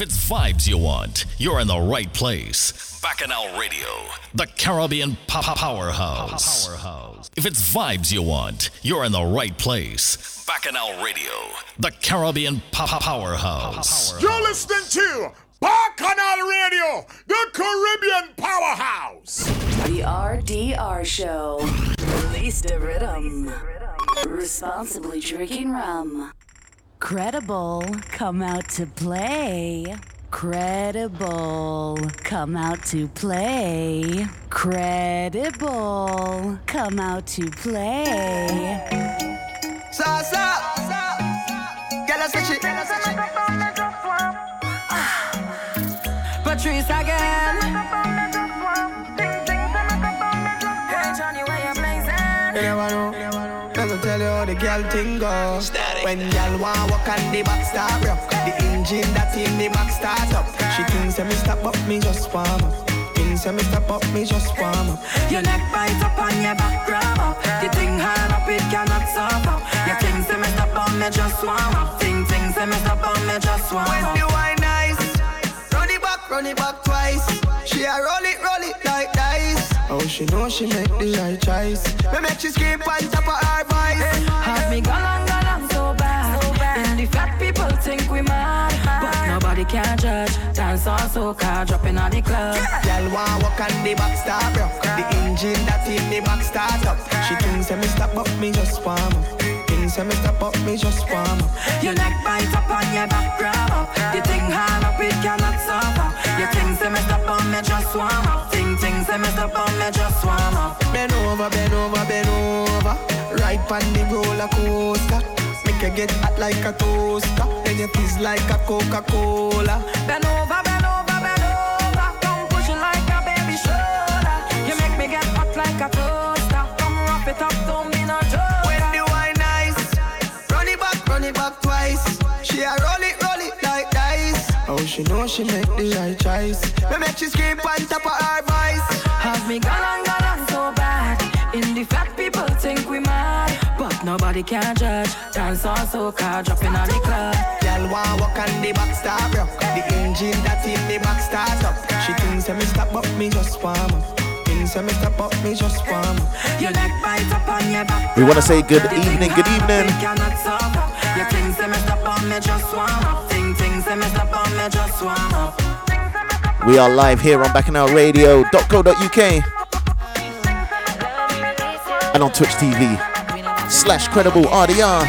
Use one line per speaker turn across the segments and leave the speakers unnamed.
If it's vibes you want, you're in the right place. Bacchanal Radio, the Caribbean pop powerhouse. powerhouse. If it's vibes you want, you're in the right place. Bacchanal Radio, the Caribbean pop powerhouse.
You're listening to Bacchanal Radio, the Caribbean powerhouse.
The RDR Show. Release the rhythm. Responsibly drinking rum. Credible, come out to play. Credible, come out to play. Credible, come out to play.
Sa sa, get us switch it. Girl thing go. When girl want walk on the back start rock, the engine that in the back start up. She thinks that me stop up, me just warm up. Thinks that me stop up, me just warm up.
Your neck bite up on your back grab up. The thing hard up, it cannot stop up. Your things say me stop on me just warm up. Thing things say me stop on me just warm up.
When the wine nice, run it back, run it back twice. She a roll it, roll it like dice. Oh, she know she make the right choice. Me make she skip on top of her voice.
Have me galang galang so bad. So bad. And the fat people think we mad, but nobody can judge. Dance on so soca, dropping on the club.
Girl want walk on the back start rock. The engine that in the back start up. She thinks that me stop up, me just warm up. Thinks that me stop up, me just warm up.
Your neck bite up on your back grab up. The thing hard up, it cannot up. Your things say me stop on me just warm up. Ting say me stop on me just warm up.
Bend over, bend over, bend over. Right on the roller coaster. Make you get hot like a toaster. Then you fizz like a Coca-Cola.
Bend over, bend over, bend over. Come pushing like a baby shoulder. You make me get hot like a toaster. Come wrap it up, don't be no joke.
When the wine nice, run it back, run it back twice. She a roll it, roll it like dice. Oh, she know she make the right choice. Me make she scream on top of her voice.
Have me galang galang so bad. In the fat people think we mad, but nobody can judge. Dance on soca, dropping on the club.
Girl want walk on the back start rock. The engine that in the back start up. She thinks that me stop up, me just warm up. Thinks me stop up, me just warm up.
Your neck bite up on your back.
We want to say good evening, good evening.
Cannot. Your things me stop on me just warm up. Ting ting me stop on me just warm up.
We are live here on bacchanalradio.co.uk and on Twitch TV slash credible RDR.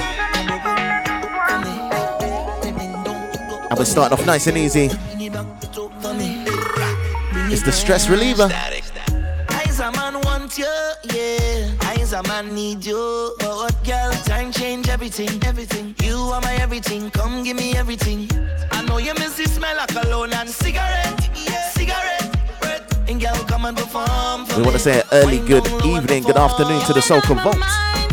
And we're starting off nice and easy. It's the stress reliever.
Eyes a man want you, yeah. Eyes a man need you. But what girl? Time change everything, everything. You are my everything. Come give me everything. I know you miss the smell of cologne and cigarette, yeah. Cigarette. breath. And girl, come and perform.
We want to say an early good
down low and
evening, good afternoon to the Soca Vault.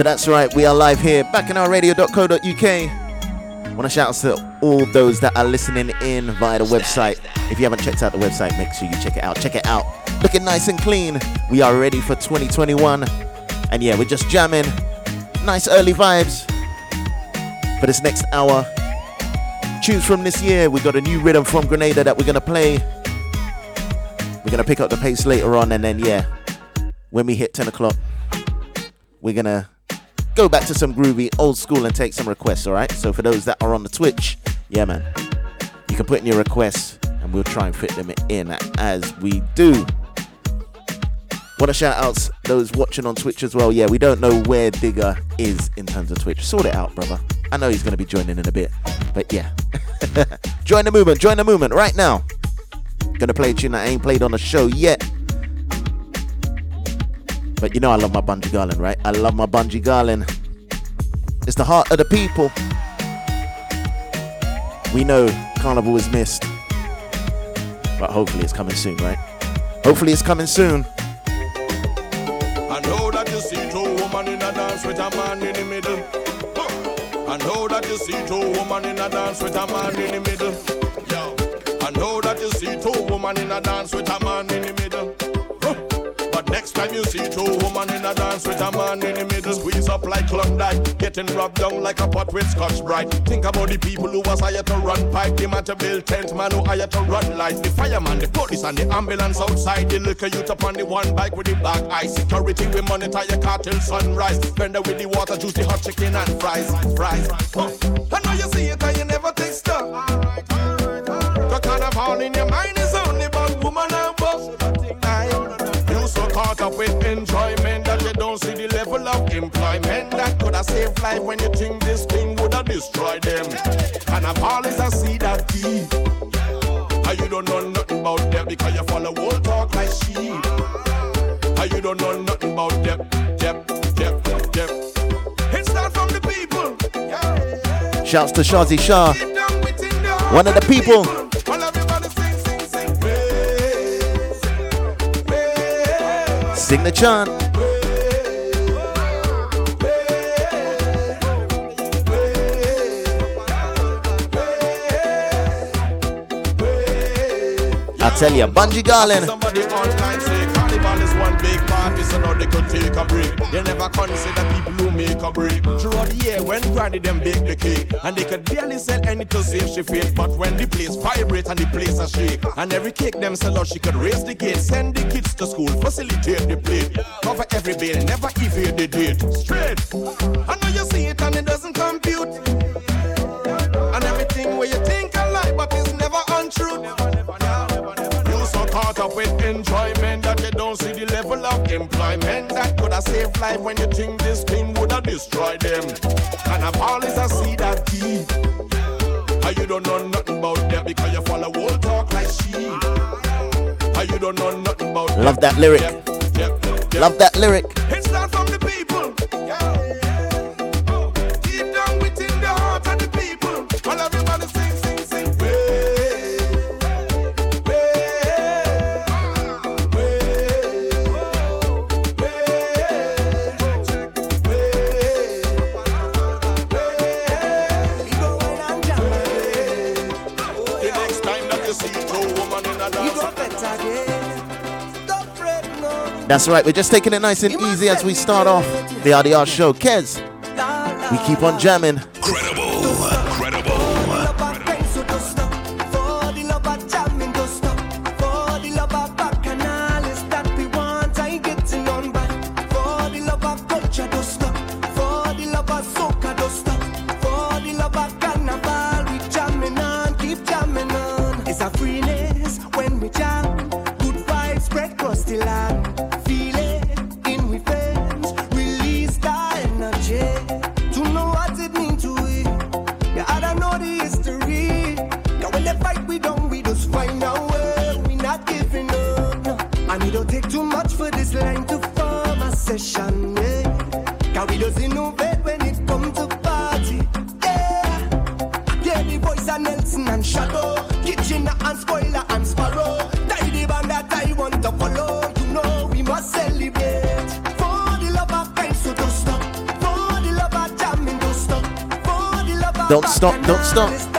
So that's right,
we are live here, bacchanalradio.co.uk. Want to shout out to all those that are listening in via the website. If you haven't checked out the website, make sure you check it out. Check it out. Looking nice and clean. We are ready for 2021. And yeah, we're just jamming. Nice early vibes for this next hour. Tunes from this year. We got a new rhythm from Grenada that we're gonna play. We're gonna pick up the pace later on, and then yeah, when we hit 10 o'clock, we're gonna go back to some groovy old school and take some requests, all right? So for those that are on the Twitch, yeah, man, you can put in your requests and we'll try and fit them in as we do. Want to shout out those watching on Twitch as well. Yeah, we don't know where Digger is in terms of Twitch. Sort it out, brother. I know he's going to be joining in a bit, but yeah. join the movement, join the movement right now. Gonna play a tune that I ain't played on the show yet. But you know I love my Bunji Garlin, right? I love my Bunji Garlin. It's the heart of the people. We know Carnival is missed. But hopefully it's coming soon, right? Hopefully it's coming soon.
I know that you see two women in a dance with a man in the middle. I know that you see two women in a dance with a man in the middle. Yeah. I know that you see two women in a dance with a man in. You see two women in a dance with a man in the middle, squeeze up like Klondike, getting rubbed down like a pot with Scotch Brite. Think about the people who was hired to run pipe, the man to build tent, man who hired to run lights, the fireman, the police and the ambulance outside, the liquor youth up on the one bike with the black eye. Security we monitor your car till sunrise. Vendor with the water, juice, the hot chicken and fries, fries. Huh. I know you see it and you never taste stuff. The carnival in your mind is only about woman and caught up with enjoyment that you don't see the level of employment that could have saved life when you think this thing would have destroyed them. And a ball is a seed that deep. And you don't know nothing about them because you follow old talk like sheep. And you don't know nothing about them. Yep, yep, yep. It starts from the people.
Shouts to Shazi Shah. One of the people. Sing the chant. I tell you,
so now they never consider people who make a break. Throughout the year, when Granny them bake the cake, and they could barely sell any to save she. But when the place vibrate and the place a shake, and every cake them sell out, she could raise the gate, send the kids to school, facilitate the plate, cover every bill, never evade the date. Straight. I know you see it and it doesn't compute. And everything where you think but it's never untrue. With enjoyment that you don't see the level of employment that could have saved life when you think this thing would have destroyed them. And a ball is a seed that deep. And you don't know nothing about them because you follow old talk like sheep. And you don't know nothing about
Love that lyric. Love that lyric.
It's
That's right, we're just taking it nice and easy as we start off the RDR show. Kez, we keep on jamming.
또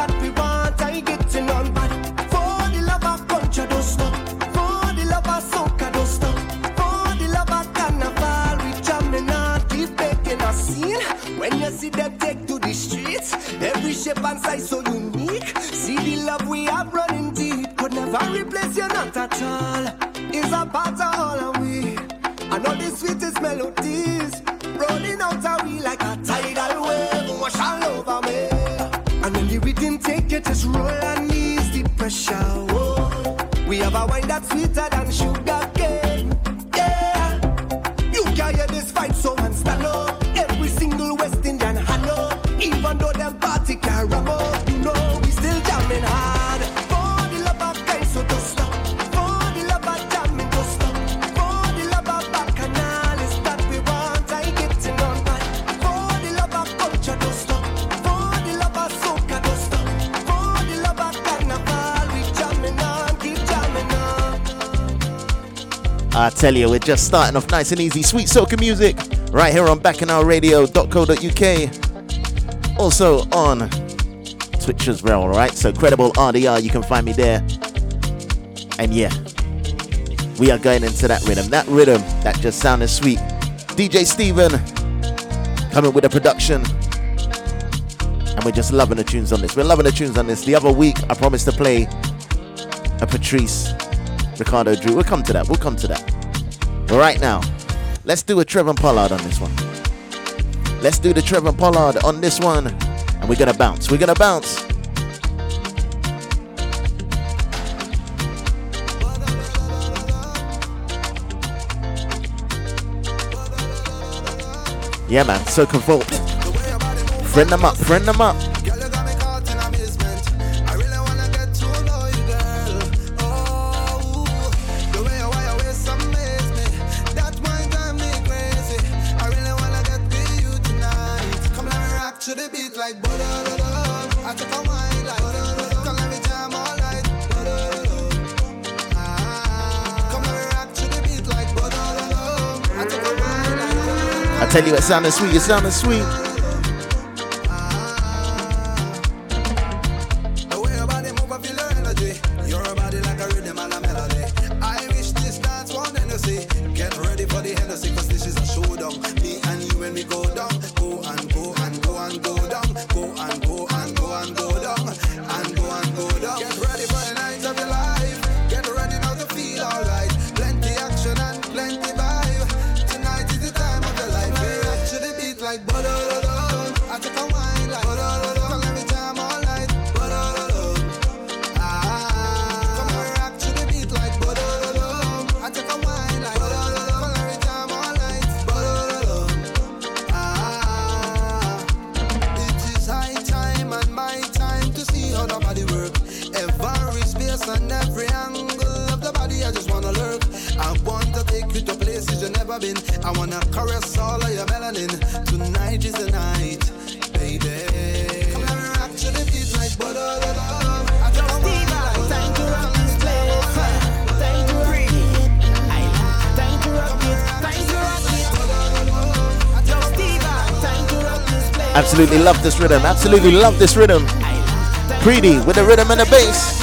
Tell you, we're just starting off nice and easy, sweet soca music, right here on bacchanalradio.co.uk. Also on Twitch as well, alright? So Credible RDR, you can find me there. And yeah, we are going into that rhythm. That rhythm that just sounded sweet. DJ Steven coming with a production. And we're just loving the tunes on this. We're loving the tunes on this. The other week, I promised to play a Patrice Ricardo Drue. We'll come to that. We'll come to that right now. Let's do a Trevor Pollard on this one. Let's do the Trevor Pollard on this one. And we're going to bounce. We're going to bounce. Yeah, man. So conformed. Friend them up. Friend them up. tell you, it sounded sweet, it sounded sweet. absolutely love this rhythm. Absolutely love this rhythm. Pretty with the rhythm and the bass.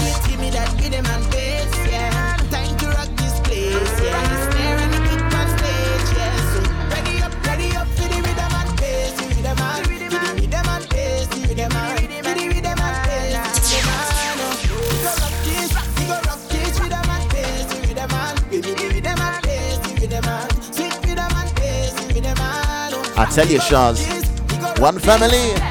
I tell you, Shaz, one family.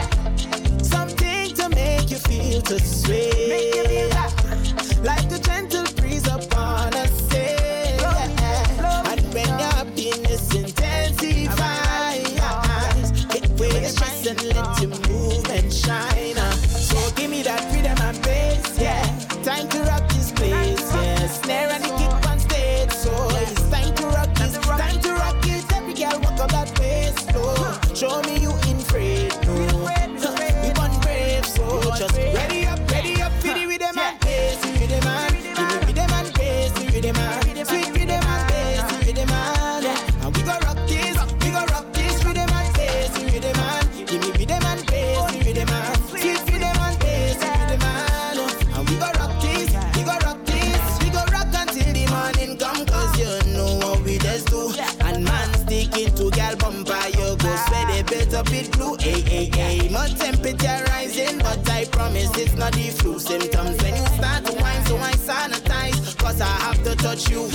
With glue. Hey, hey, hey. My temperature rising, but I promise it's not the flu symptoms. When you start to whine, so I sanitize. Cause I have to touch you.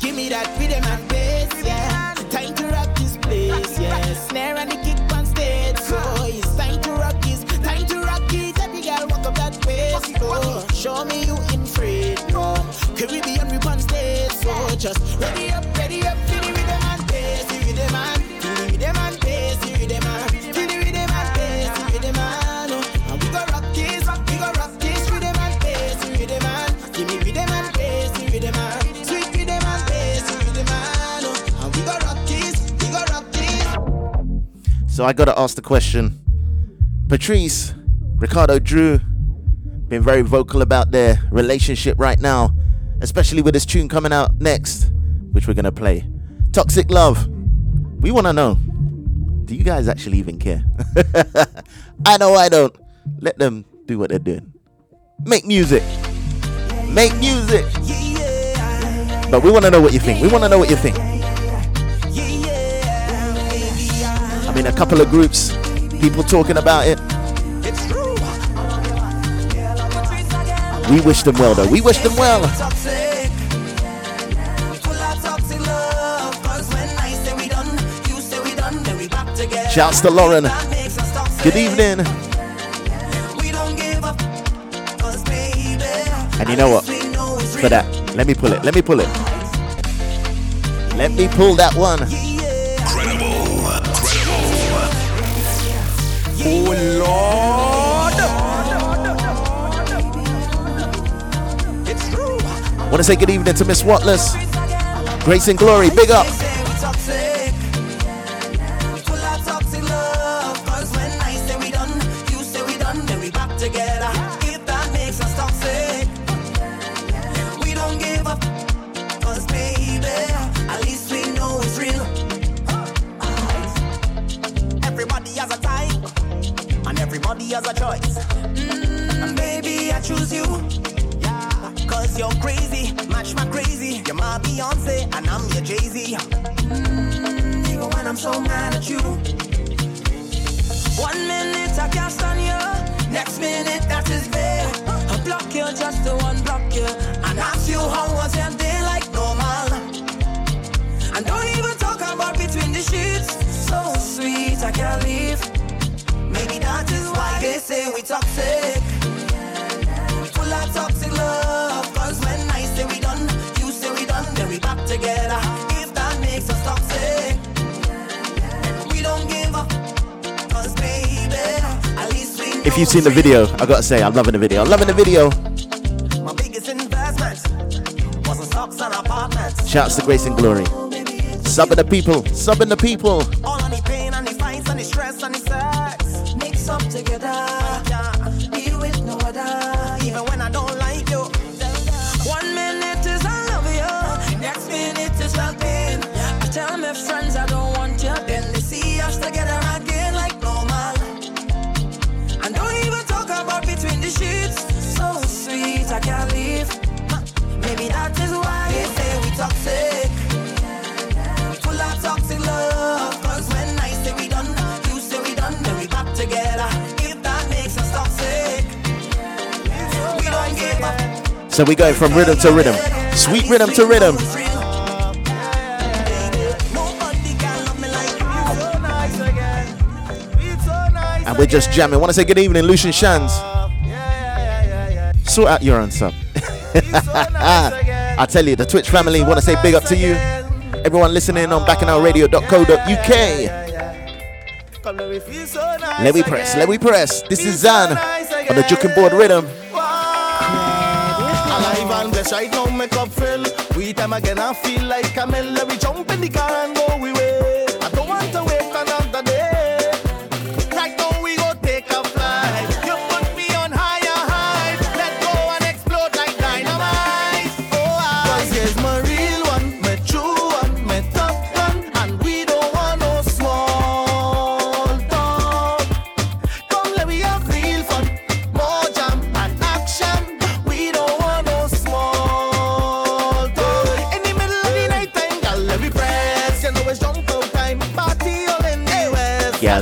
Give me that rhythm and bass, yeah. Time to rock this place, yeah. Snare and the kick on stage, so it's time to rock this. Time to rock it. Every girl walk up that way, so show me you in freedom. Caribbean we on stage, so just ready up, ready up, feel the
So I got to ask the question. Patrice, Ricardo Drue, been very vocal about their relationship right now, especially with this tune coming out next, which we're to play. Toxic Love. We want to know do you guys actually even care? I know I don't. Let them do what they're doing. Make music. Make music. But we want to know what you think. We want to know what you think. I mean, a couple of groups, people talking about it. We wish them well, though. We wish them well. Shouts to Lauren. Good evening. And you know what? For that, let me pull it. Let me pull it. Let me pull that one. Want to say good evening to Miss Watless. Grace and Glory, big up.
A choice. Mm, baby, I choose you. Yeah, cause you're crazy, match my crazy. You're my Beyonce, and I'm your Jay Z. Mm, even when I'm so mad at you. One minute I can't stand you, next minute that is fair. I block you just to unblock you, and ask you how was your day like normal. And don't even talk about between the sheets. So sweet, I can't leave. Maybe that is why they say we toxic. Full of toxic love. Cause when I say we done, you say we done, then we back together. If that makes us toxic, we don't give up. Cause baby, at least we
If you've seen the video, I gotta say, I'm loving the video. I'm loving the video.
My biggest investment was a socks and apartments.
Shouts to Grace and Glory. Subbing the people, subbing the people.
All of the pain and the fights and the stress and the sex mix up together. With no other, even when I don't like you. One minute next minute friends I don't want you, then they see us together again like normal. And don't even talk about between the sheets. So we
go from rhythm to rhythm. Sweet rhythm to rhythm. And we're just jamming. Want to say good evening, Lucian Shans. Sort out your sub. I tell you, the Twitch family want to say big up to you. Everyone listening on bacchanalradio.co.uk. Let me press, let me press. This is Zan on the Juking Board Rhythm.
Right now, make up fill. We time again, I feel like. Let me jump in the car and go we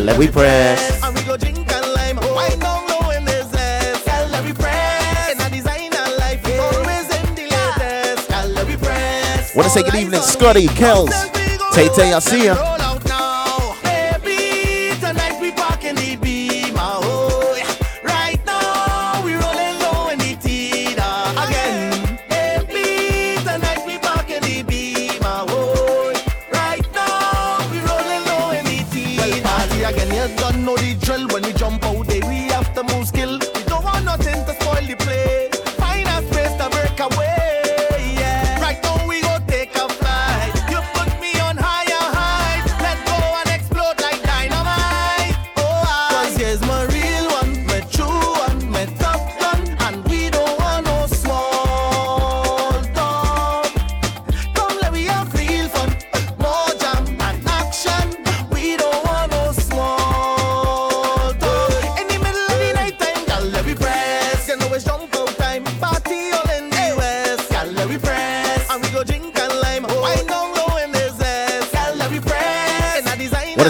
let me press. And we go drink and lime, wine down low in this ass. Girl, let me press. In a designer life, yeah. always in the latest. Girl, let me press.
Wanna say good evening, Scotty, Kels, Tay Tay, I see ya.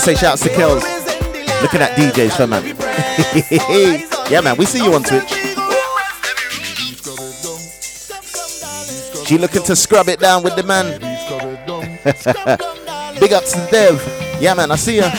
say shouts to
Kills.
Looking at DJs, fam, man. yeah, man, we see you on Twitch. She looking to scrub it down with the man. Big ups to Dev. Yeah, man, I see ya.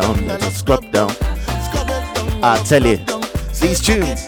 down,
scrub down. I tell you, these tunes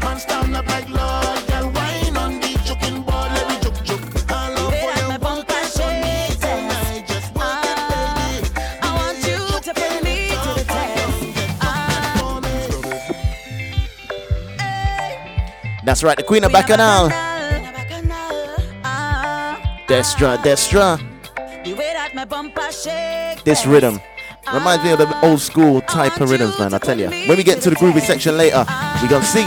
That's right,
the
Queen of Bacchanal. Destra, Destra. This rhythm reminds me of the old school type of rhythms, man. I tell you. When we get to the groovy section later, we gonna see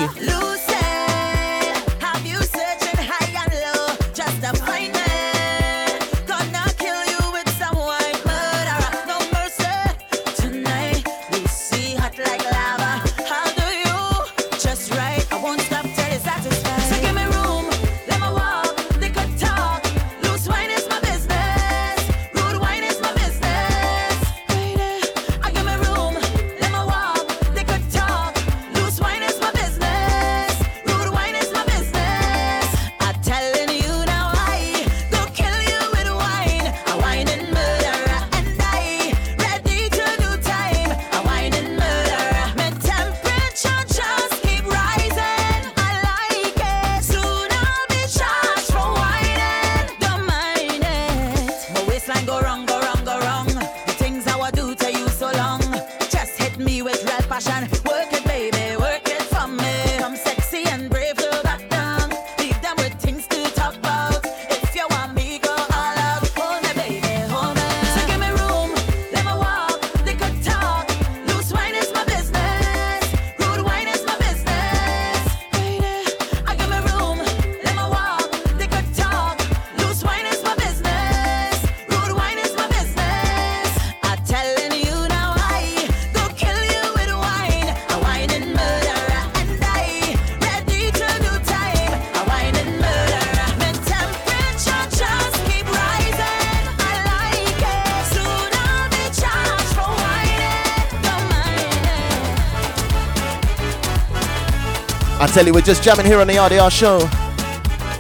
Tell you, we're just jamming here on the RDR show.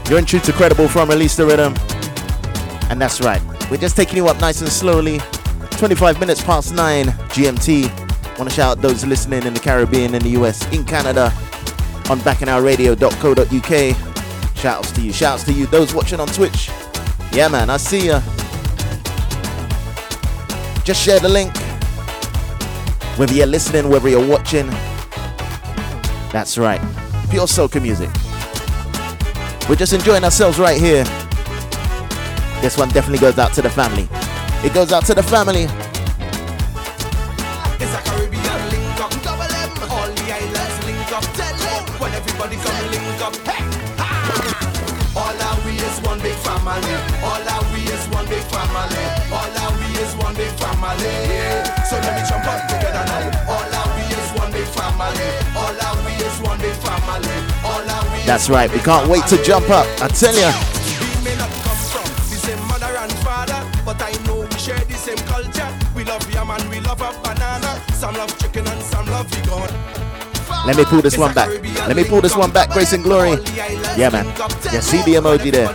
You're in tune to Credible from Release the Rhythm. And that's right, we're just taking you up nice and slowly. 25 minutes past 9 GMT. Want to shout out those listening in the Caribbean, in the US, in Canada, on bacchanalradio.co.uk. Shouts to you, shouts to you, those watching on Twitch. Yeah, man, I see ya. Just share the link. Whether you're listening, whether you're watching. That's right, pure soca music. We're just enjoying ourselves right here. This one definitely goes out to the family. It goes out to the family.
All our we is one big family. All our we is one big family. All our we is one big family. So let me jump
That's right, we can't wait to jump up. I tell ya. Let me pull this one back. Let me pull this one back, Grace and Glory. Yeah, man. Yeah, see the emoji there.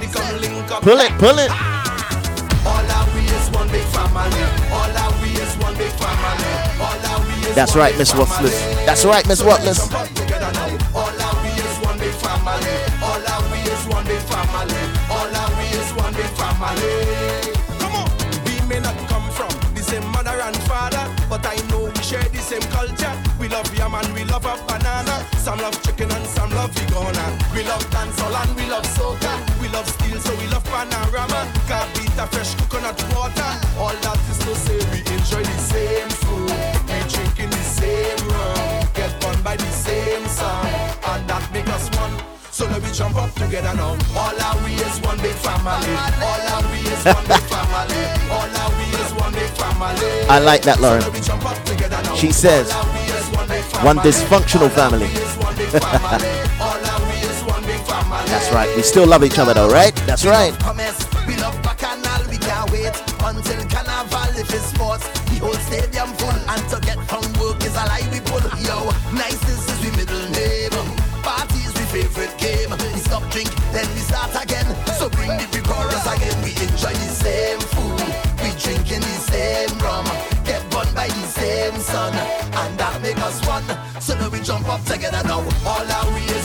Pull it, pull it. That's right, Miss. Watless. That's right, Miss Watless.
Big. Come on. We may not come from the same mother and father, but I know we share the same culture. We love yam and we love a banana. Some love chicken and some love vegan. We love dancehall and we love soca. We love steel, so we love panorama. Cabita, fresh coconut water. All that jump up together now. All our we is one big family. All our we is one big family. All our we is one big family.
I like that, Lauren.
So let me jump up together now.
She says,
All our we is one big
one
family.
dysfunctional family.
All our we is one big family. All our we is one big family.
That's right, we still love each other though, right? That's right.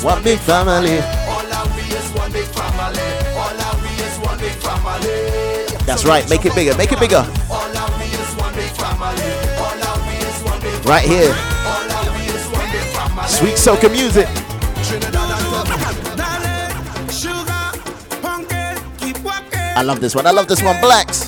One
big family.
all we is one big family. All we is one big family.
That's right, make it bigger, make it bigger.
All we is one big family. All we is one big
Right here.
All we is one big family.
Sweet soca music. I love this one. I love this one. Blacks.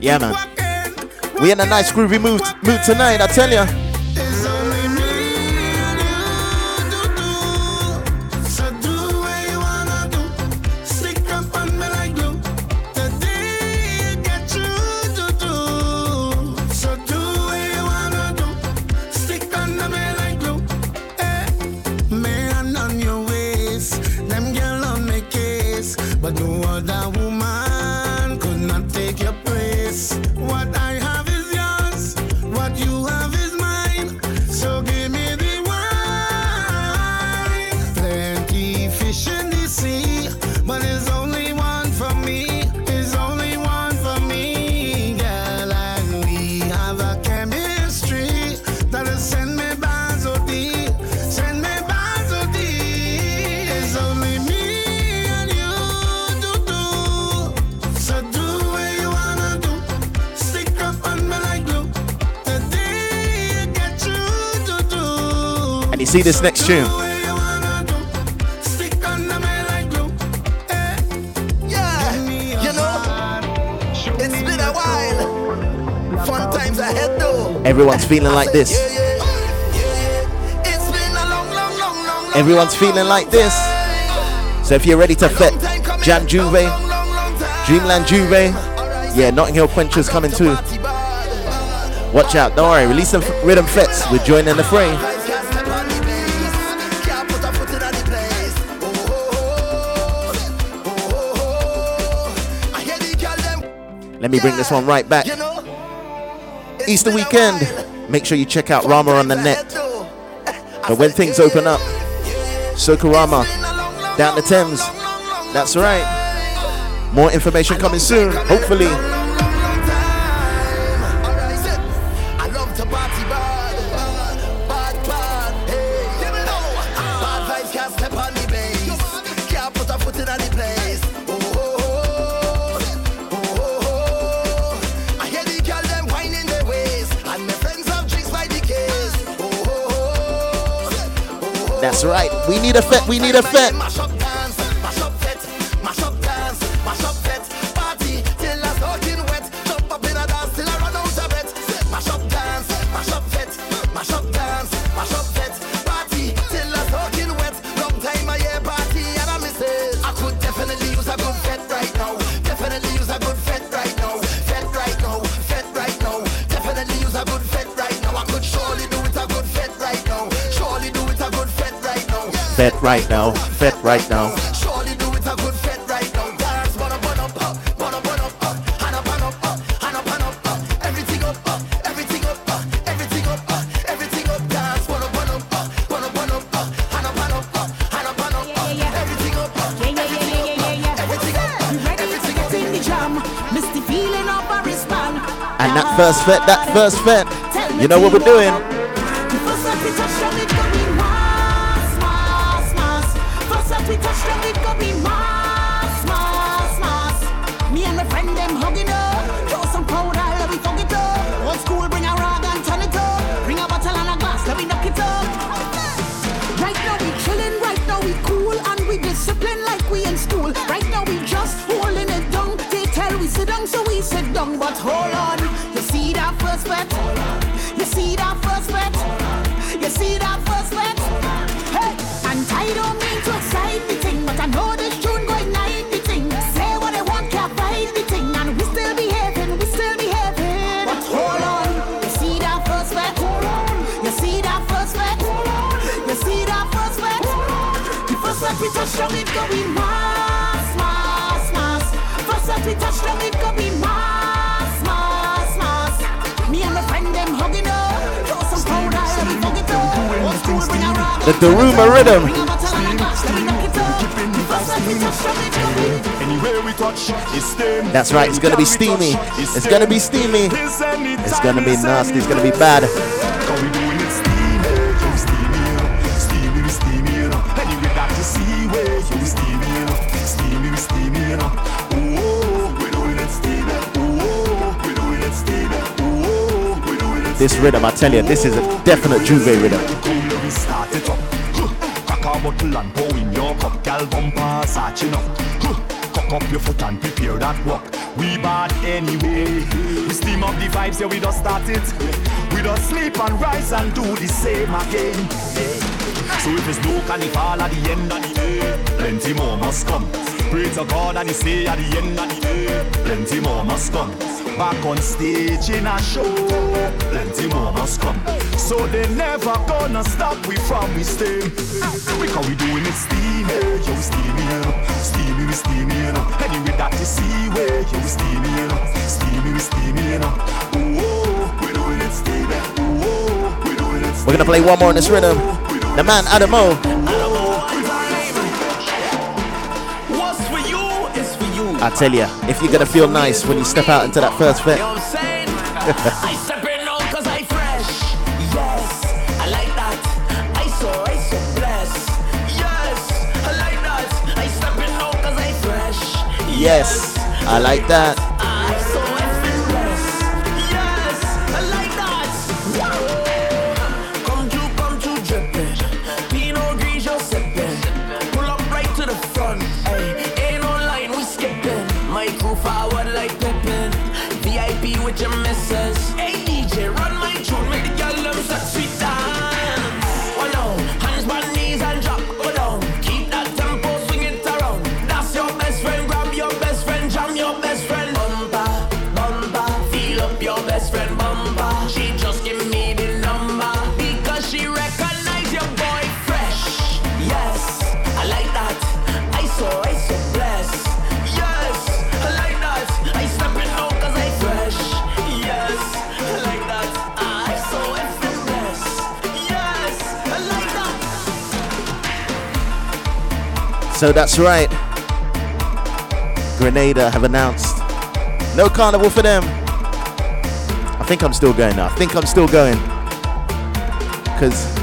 Yeah, man. We in a nice groovy mood, mood tonight, I tell ya.
Fun this ahead though.
Everyone's feeling like this.
Everyone's feeling like this. So if you're ready to fete Jan J'ouvert, Dreamland J'ouvert, yeah, Notting Hill Quenchers coming too. Watch out, don't worry, release some rhythm fits. We're joining the fray. Let me bring this one right back. Easter weekend. Make sure you check out Rama on the net. But when things open up, Sokorama, down the Thames. That's right. More information coming soon, hopefully. We need a fete. We need a fete. Right now. Fit right now. Sure, you do is a
good fete right now. And that first fete, that first fete, you know what
we're doing. That's right, it's gonna be steamy. It's gonna be steamy. It's gonna be nasty. It's gonna be bad. This rhythm, I tell you, this is a definite J'ouvert rhythm.
Cock up your foot and prepare that walk. We bad anyway. We steam up the vibes, yeah, we just start it. We just sleep and rise and do the same again. So if it's no carnival at the end of the day, plenty more must come. Pray to God and he say at the end of the day, plenty more must come. Back on stage in a show, plenty more must come. So they never gonna stop we from we stay. Because we doing it steamy, yo steamy, you know. Anyway that you see where yo we steamy, you know. Ooh, we doing it steamy. Ooh, we doing it.
We're gonna play one more in this rhythm. The man Adamo. I tell you, if you're gonna feel nice when you step out into that first fit.
I step in now cause I fresh. Yes, I like that. So
that's right. Grenada have announced no carnival for them. I think I'm still going now. I think I'm still going. Because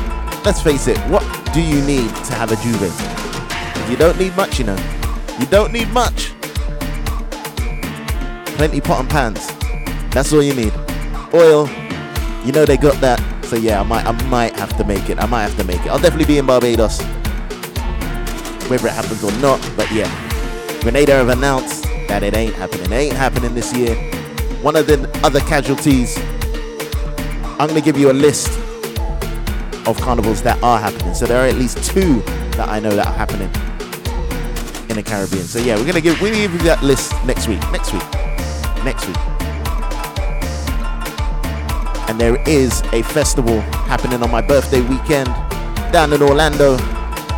let's face it, what do you need to have a J'ouvert? You don't need much, you know. You don't need much. Plenty pot and pans. That's all you need. Oil. You know they got that. So yeah, I might I might have to make it. I might have to make it. I'll definitely be in Barbados. Whether it happens or not, but yeah. Grenada have announced that it ain't happening. It ain't happening this year. One of the other casualties, I'm gonna give you a list of carnivals that are happening. So there are at least two that I know that are happening in the Caribbean. So yeah, we're gonna give we're gonna give you that list next week. Next week. Next week. And there is a festival happening on my birthday weekend down in Orlando.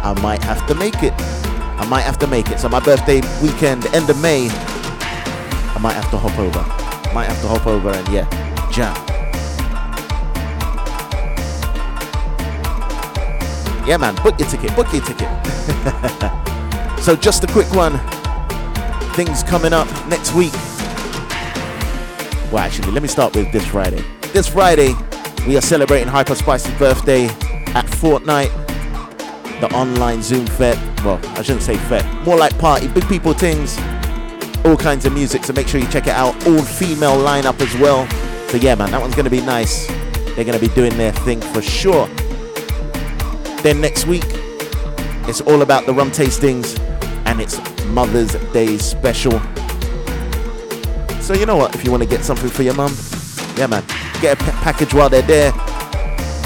I might have to make it. I might have to make it. So my birthday weekend, end of May, I might have to hop over. Might have to hop over and yeah, jam. Yeah, man, book your ticket, book your ticket. so just a quick one. Things coming up next week. Well, actually, let me start with this Friday. This Friday, we are celebrating Hyper Spice's birthday at Fortnite, the online Zoom Fete. Well, I shouldn't say Fete, more like party, big people things, all kinds of music. So make sure you check it out. All female lineup as well. So yeah, man, that one's gonna be nice. They're gonna be doing their thing for sure. Then next week, it's all about the rum tastings and it's Mother's Day special. So you know what? If you want to get something for your mum, yeah, man, get a p- package while they're there.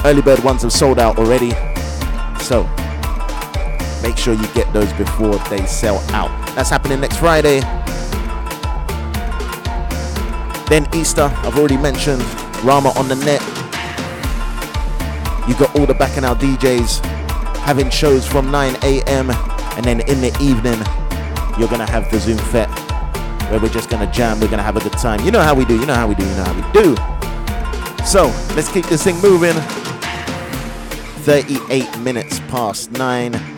Early bird ones have sold out already, so make sure you get those before they sell out. That's happening next Friday. Then Easter, I've already mentioned Rama on the net. You got all the Bacchanal DJs having shows from 9 a.m. and then in the evening, you're gonna have the Zoom Fete where we're just gonna jam, we're gonna have a good time. You know how we do, you know how we do, you know how we do. So let's keep this thing moving. 38 minutes past 9.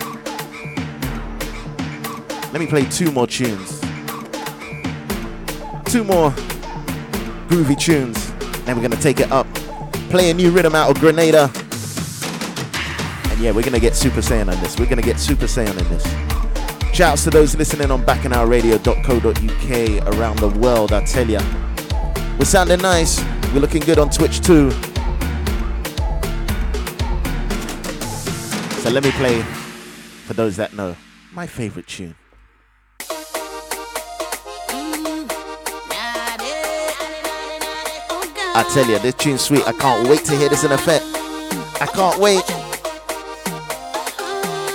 Let me play two more tunes. Two more groovy tunes. Then we're gonna take it up. Play a new rhythm out of Grenada. And yeah, we're gonna get Super Saiyan on this. We're gonna get Super Saiyan in this. Shouts to those listening on bacchanalradio.co.uk around the world, I tell ya. We're sounding nice. We're looking good on Twitch too. So let me play, for those that know, my favorite tune. I tell you, this tune's sweet. I can't wait to hear this in effect. I can't wait.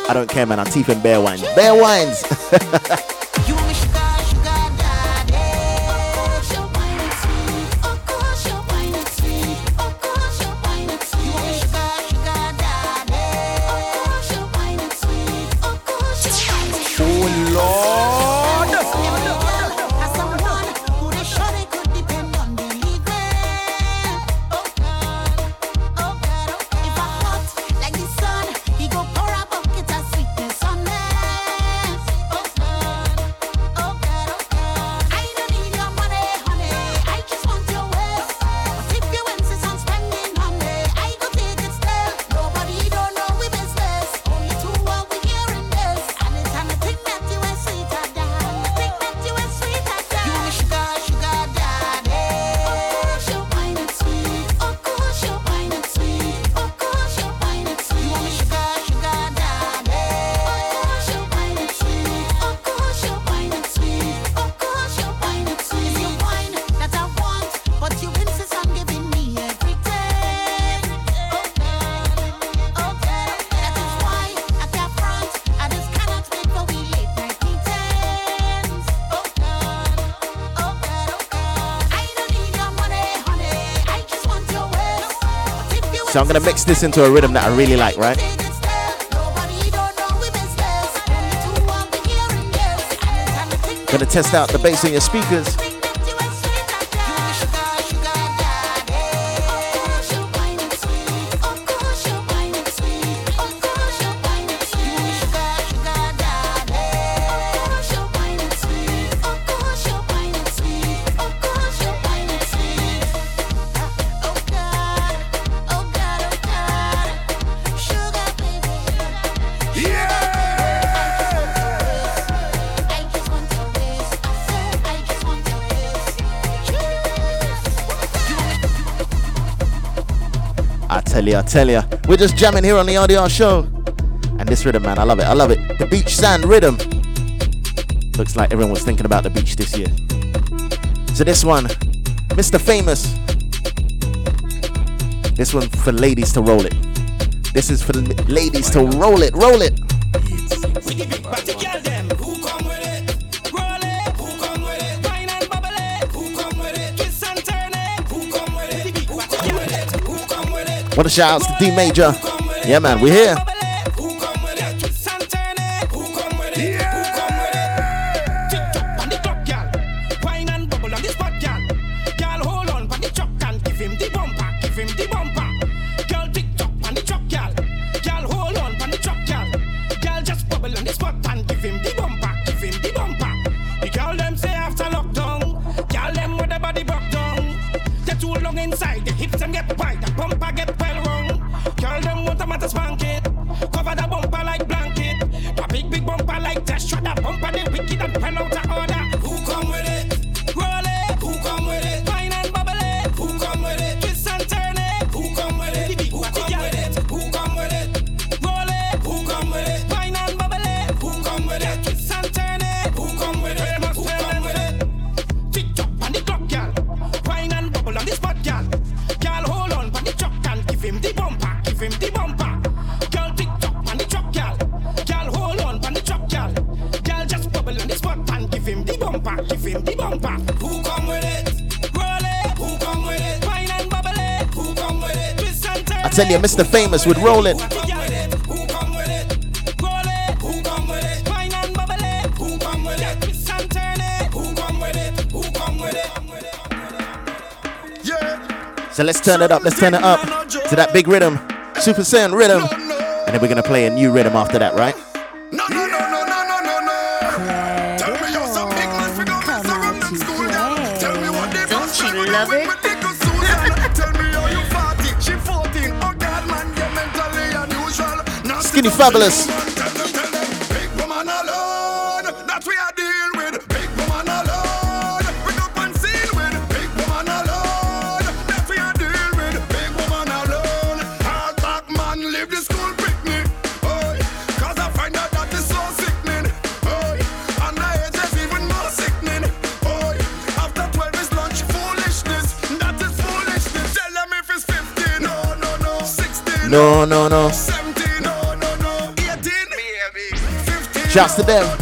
I don't care, man. I'm teeth and bear wines. Bear wines. I'm gonna mix this into a rhythm that I really like, right? Gonna test out the bass in your speakers.
Tell ya, I tell ya. We're just jamming here on the RDR show. And this rhythm, man, I love it. I love it. The beach sand rhythm. Looks like everyone was thinking about the beach this year. So this one, Mr. Famous. This one for ladies to roll it. This is for the ladies to roll it, roll it. What a shout out to D Major. Yeah, man, we're here. Mr. Famous with roll it. So let's turn it up, let's turn it up to that big rhythm, Super Saiyan rhythm. And then we're gonna play a new rhythm after that, right? Skinny Fabulous. No, no, Shouts to them,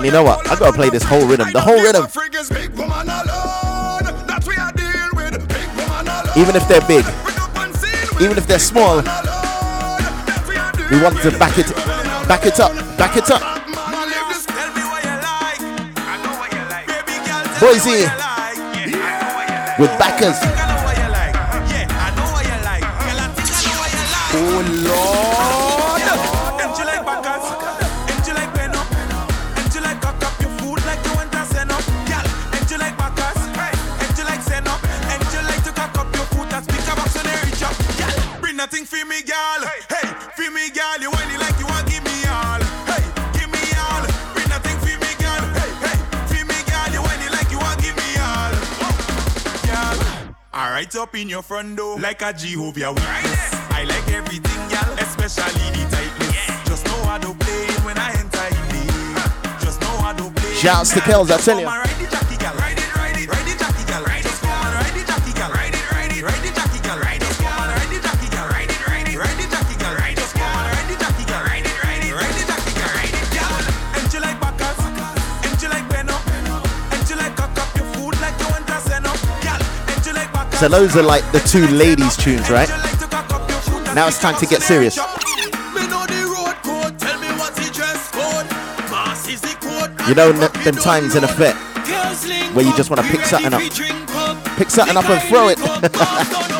and you know what? I gotta play this whole rhythm. The whole rhythm. Even if they're big, even if they're small, we want to back it, back it up, back it up. Boise with backers.
Alright up in your front door like a Jehovah Witness. I like everything, girl, especially the tightness. Yeah. Just know how to play when I enter in. Just know play.
Shouts to Kells, I tell you. So those are like the two ladies tunes, right? Now it's time to get serious. You know them times in a fit where you just want to pick something up, pick something up and throw it.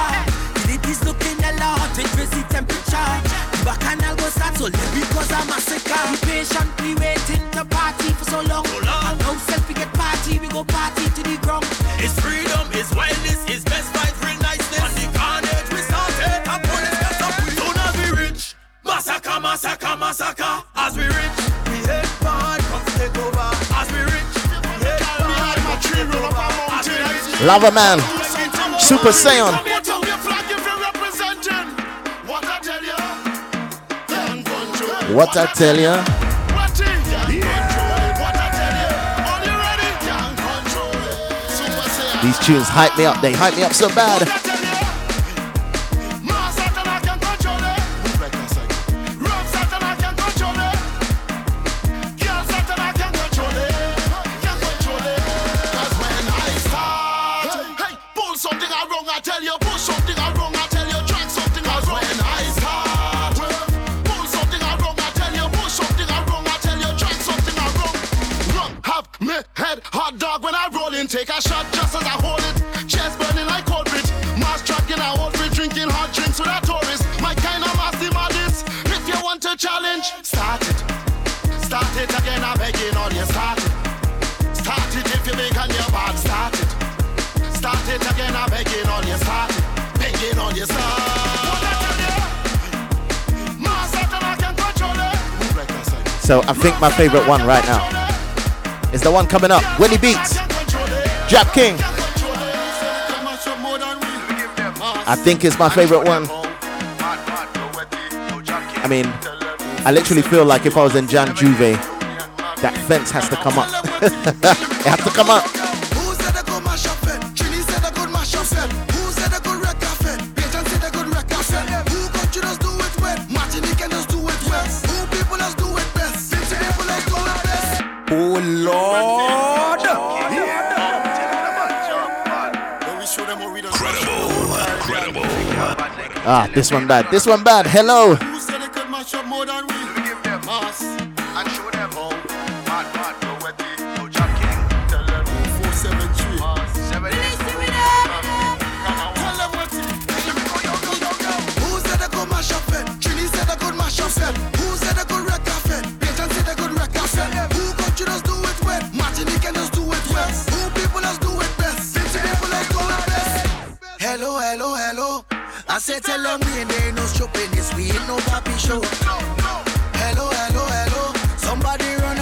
and
tip over. It is looking a lot. Increase the temperature. The bacchanal go start so let me cause a massacre. We patiently waiting to party for so long. And now self we get party, we go party to the ground.
It's freedom, it's wellness, it's best vibes, real niceness. On the carnage, we started. And police got up. We soon as we rich. Massacre, massacre, massacre. As we rich, we head bad, come take over. As we rich, we head bad, come to take over. As
Lava Man, Super Saiyan.
What I tell
ya? These tunes hype me up. They hype me up so bad. So I think my favorite one right now is the one coming up. Willie Beats, Jap King. I think it's my favorite one. I mean, I literally feel like if I was in Jan J'ouvert, that fence has to come up. it has to come up.
Lord!
Ah, this one bad. This one bad. Hello.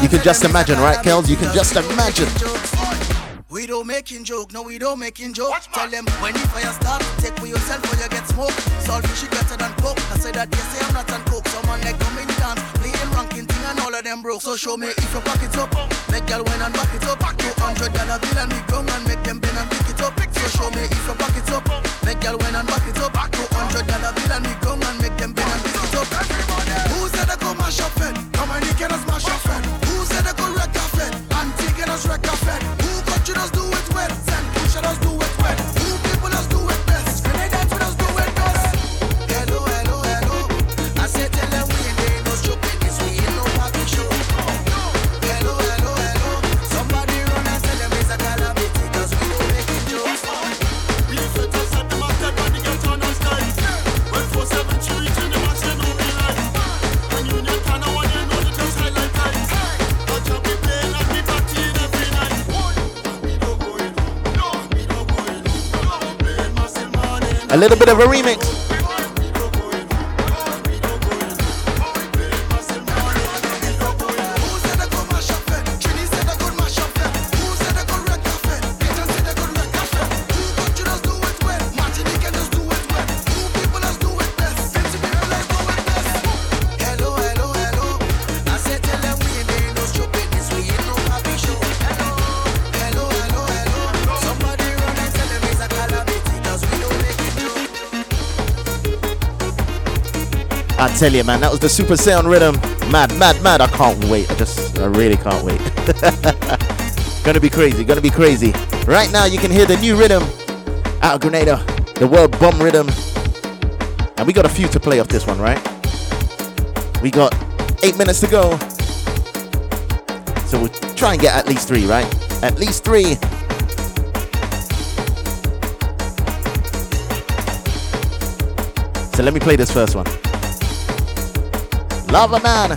You can just imagine, right, Kels? You can just imagine.
We don't making joke, no we don't making joke. Tell them when the fire start, take for yourself or you get smoke. Saltfish is better than coke. I say that say I'm not on coke. Someone like come in dance, playing ranking thing and all of them broke. So show me if you pack up. Make girl wine and back it up. Two hundred dollar bill and me ground and make them bend and pick it up. So show me if you pack up. Make girl wine and back it up. Two hundred dollar bill and me ground and make them bend and pick it up.
Who said it? Come on, you
A
little bit of a remix.
Tell
you, man, that was the Super Sound rhythm. Mad, mad, mad. I can't wait. I just, I really can't wait. gonna be crazy, gonna be crazy. Right now, you can hear the new rhythm out of Grenada, the World Bomb rhythm. And we got a few to play off this one, right? We got eight minutes to go. So we'll try and get at least three, right? At least three. So let me play this first one. Lava Man.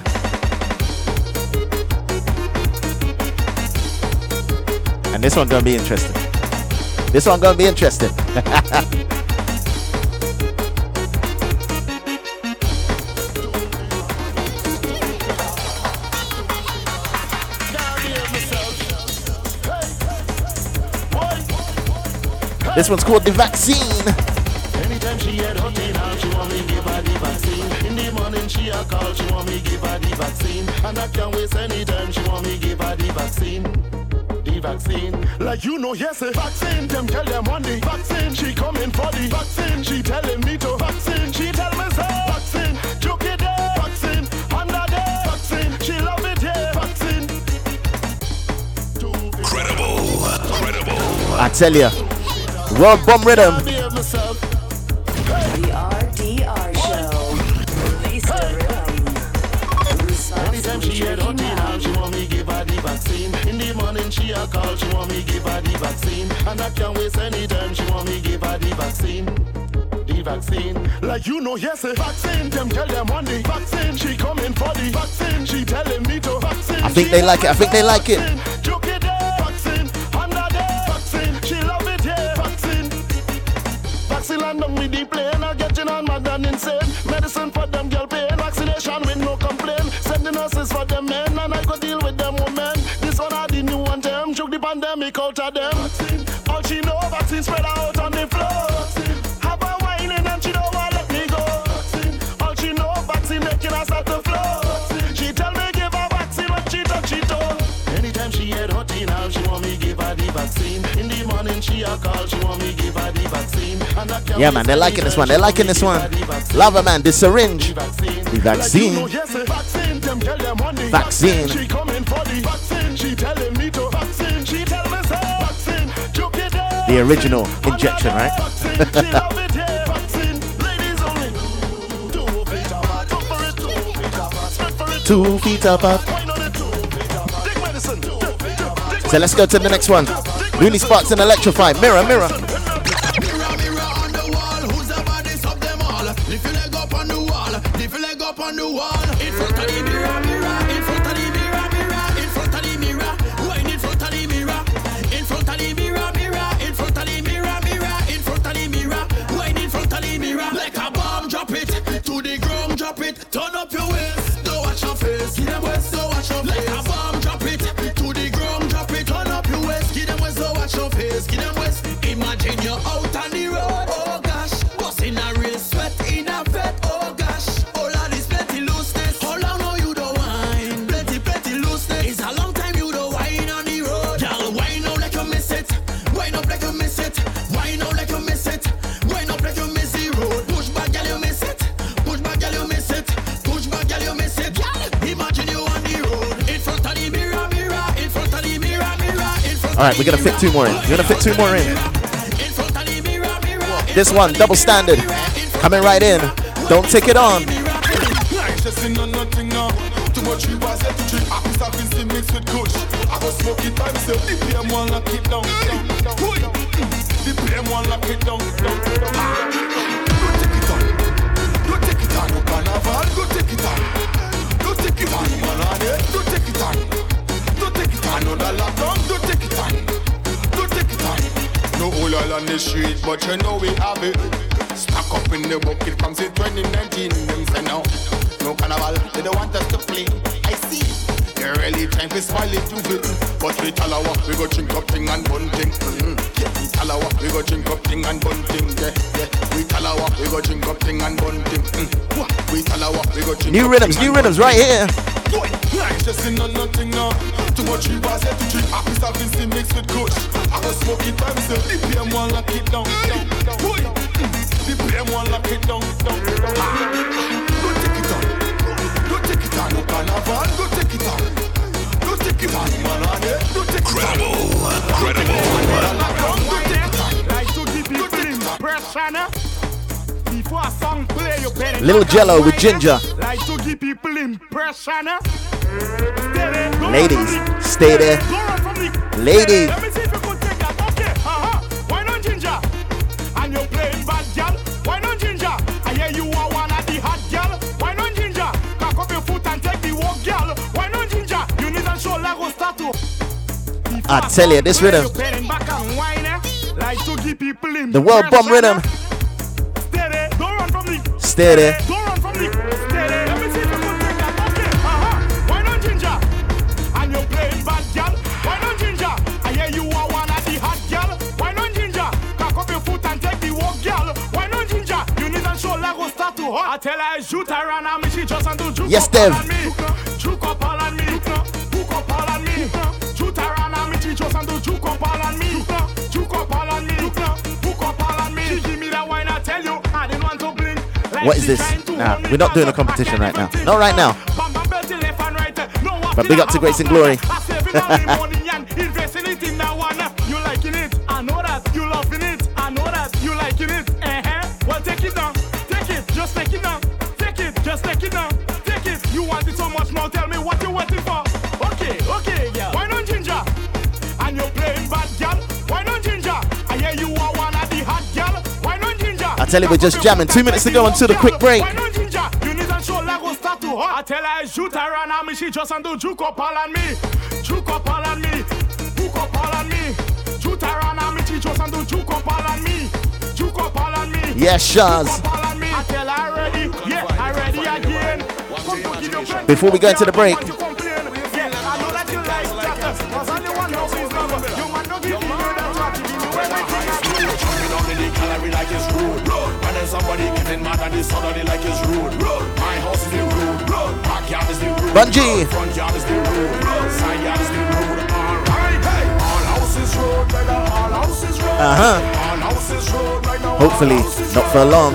And this one gonna be interesting. This one gonna be interesting. this one's called the vaccine.
Call, she want me give her the vaccine. And I can't waste any time, she want me give her the vaccine. The vaccine. Like you know, yes, a vaccine. Them tell them one day, vaccine. She coming for the vaccine. She telling me to vaccine. She tell me so. Vaccine. Joke it there. Vaccine. Under there. Vaccine. She love it here. Vaccine.
Credible. Credible.
I tell ya, World Bomb Rhythm.
And I can't waste any time, she want me give her the vaccine. The vaccine. Like you know, yes, vaccine. Them tell them one day, vaccine. She coming for the vaccine. She telling me to vaccine.
I think they like it. I think they like it.
Vaccine. Under there, vaccine. She love it, yeah, vaccine. Vaccine land on with the plane. I getting on mad and insane. Medicine for them girl pain. Vaccination with no complaint. Send the nurses for them men. And I go deal with them women. This one are the new one them. Choke the pandemic out of them. She a call, she want me give her the vaccine. And I
Yeah, man, they're liking this one. They're liking this one. Lava Man, the syringe, the vaccine. Vaccine.
She coming for the vaccine. She telling me to vaccine. She tell me say vaccine. Joke it there.
The original injection, right?
She love it here. Vaccine. Ladies only. Two feet apart. Go for it. Two feet apart. Spit for it.
Two feet apart.
Wine on it. Two feet apart. Dick medicine. Two feet apart.
So let's go to the next one. Luni Sparks and Electrify. Mirror, mirror.
All
right, we're gonna fit two more in. We're gonna fit two more in. This one, double standard, coming right in. Don't take it on.
All on the street, but you know we have it. Stack up in the bucket from say 2019. Them say no, no carnival. They don't want us to play. I see. They're really trying to smile it to it. But we tell our we go drink up thing and bun thing. Mm-hmm. Yeah, tell our we go drink up thing and bun thing. Yeah, yeah. We tell our we go drink up thing and bun thing. Mm. We tell our we go drink
New rhythms, new rhythms right here.
Boy, nice, just in on nothing now. Too much we was here to drink. I piece of Vinci mixed with kush. I go smoke it by myself. The PM one lock it down. Boy, mm, the PM one lock it down. down. Go take it
take it on, no carnival. Go take it on. Go take it on, man on it. Go take it on.
Credible.
Like to give people impression. Eh? Before a song play, you better
Little Jello with ginger.
Like to give people impression. eh?
Ladies,
run from the-
stay there.
Don't from the-
Ladies.
Let me see if you could take that. Okay. Why not ginger? And you're playing bad girl. Why not ginger? I hear you are one of the hot girl. Why not ginger? Cock up your foot and take the walk, girl. Why not ginger? You need a shoulder go start to.
I tell you, this rhythm,
You bending back and whine, eh? Like to give people
the world bomb rhythm.
Steady. don't run
What is this? Nah, we're not doing a competition right now. Not right now.
Bam, bam, belty left and right. No one
But big up to Grace and. Glory.
Tell you,
we're just jamming. Two minutes to go until the quick break.
Why not ginger? You need a shoulder go start to hot. I tell her I shoot her and I me she just and do juke up all on me. Juke up all on me. Hook up all on me. Shoot her and I me she just and do juke up all on me. Juke up all on me.
Yes, Shaz.
Juke up all on me. I tell her I ready. Yeah, I ready again. Come to give you plenty
Before we go into the break,
Bunji. Right now.
hopefully not for long.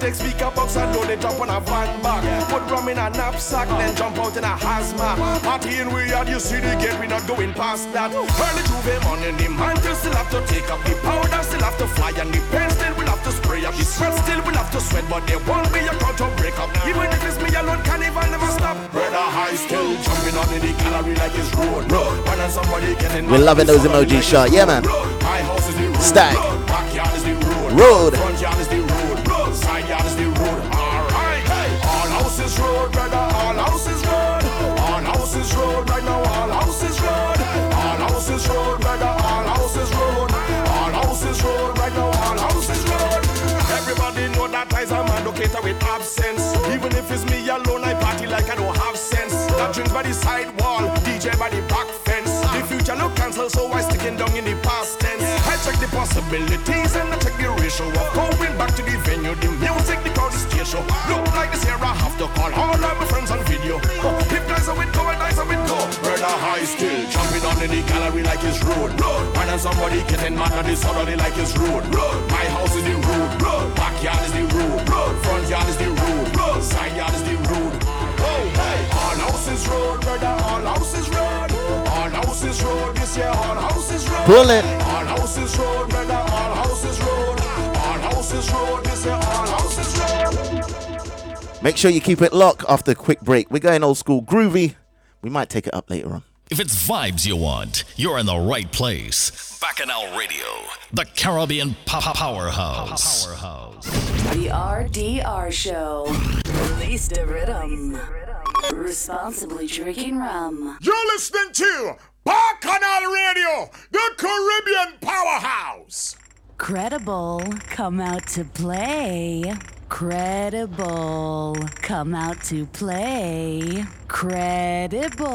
Take speaker box and load it up on a van back. Put rum in a knapsack, then jump out in a hazmat. Party in we yard, you see the gate, we not going past that. Early J'ouvert morning, the mantle still have to take up the powder, still have to fly, and the pen still will have to spray up. The sweat still will have to sweat, but there won't be a crowd to break up. Even if it's me alone, carnival never stop. Brother high still jumping on in the gallery like it's road. When then somebody getting
We're loving those emojis, shot. Yeah, man.
my house is the road.
Stack.
Backyard is the road.
Road.
Front yard is Drinks by the side wall, DJ by the back fence. The future look cancel, so I sticking down in the past tense. I check the possibilities and I check the ratio of going back to the venue. The music, the crowd, the stage show. Look like this here, I have to call all of my friends on video. Uh, If guys are with go, and guys are with go. Brother high still jumping on in the gallery like it's road. When somebody getting mad at this other like it's road. My house is the rude. road. Backyard is the rude. road. Front yard is the rude. road. Side yard is the road. Hey, hey. All houses road, brother. All houses road. All houses road. This year, all houses road.
Pull it.
All houses road, brother. All houses road. All houses road. This year, all houses road.
Make sure you keep it locked after a quick break. We're going old school groovy. We might take it up later on.
If it's vibes you want, you're in the right place. Bacchanal Radio, the Caribbean pop powerhouse.
The RDR Show. Release the rhythm. Responsibly drinking rum.
You're listening to Bacchanal Radio, the Caribbean powerhouse.
Credible, come out to play. Credible, come out to play. Credible,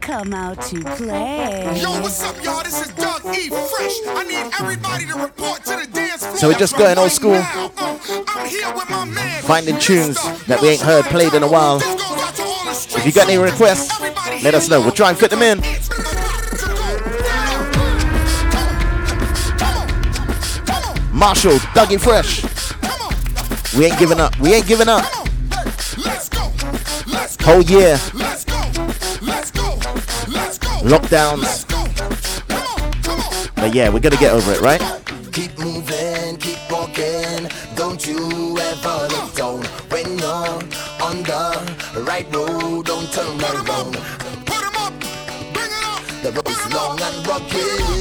come out to play.
Yo, what's up, y'all? This is Doug E. Fresh. I need everybody to report to the dance floor.
So we're just going old school.
Uh, man,
Finding tunes that we ain't heard played in a while. If you got any requests, let us know. We'll try and fit them in.
Marshall, e Fresh. We ain't giving up. We ain't giving up. Whole year. Lockdowns. But yeah, we're gonna get over it, right?
Keep moving, keep walking. Don't you ever look down when you're on the right road. Don't turn around. Put him up, bring it up. The road is long and
rocky.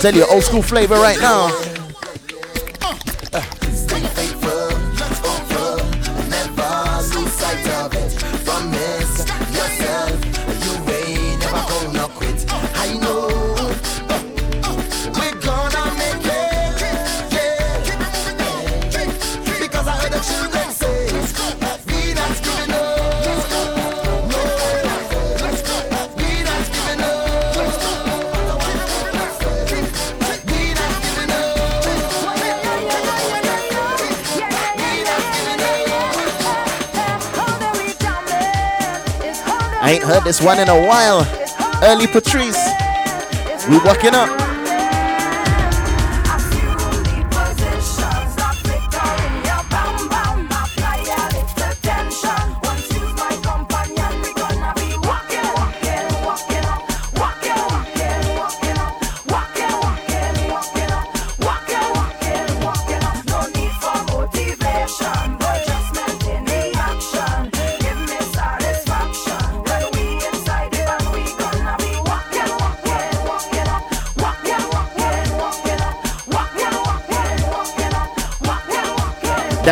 tell you, old school flavor right now.
heard
this one in a while. Early Patrice. We walking up.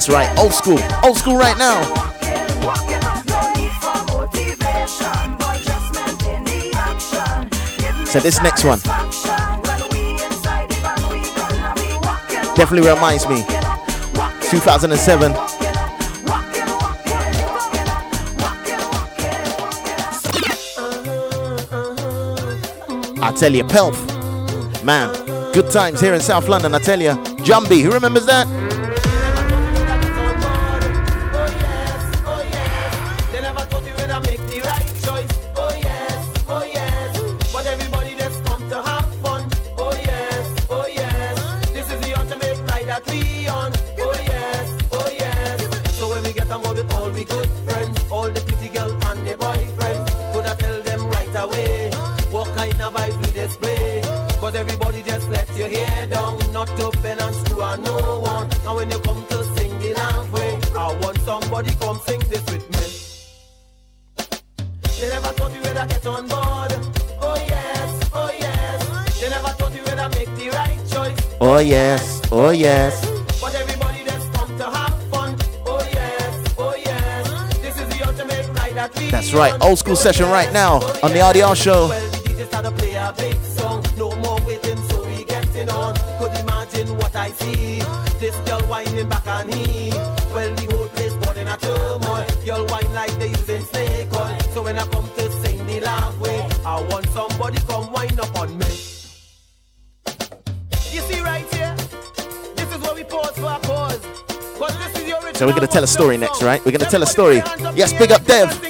That's right, old school, old school right now. So this next one definitely reminds me 2007. I tell you, Pelf, man, good times here in South London. I tell you, Jumbie, who remembers that?
yes, oh yes. But everybody that's come to have fun. Oh yes, oh yes. This is the ultimate ride
That's right, old school session right now on the RDR show.
tell a story next, right? We're gonna tell a story. Yes, big up Dev.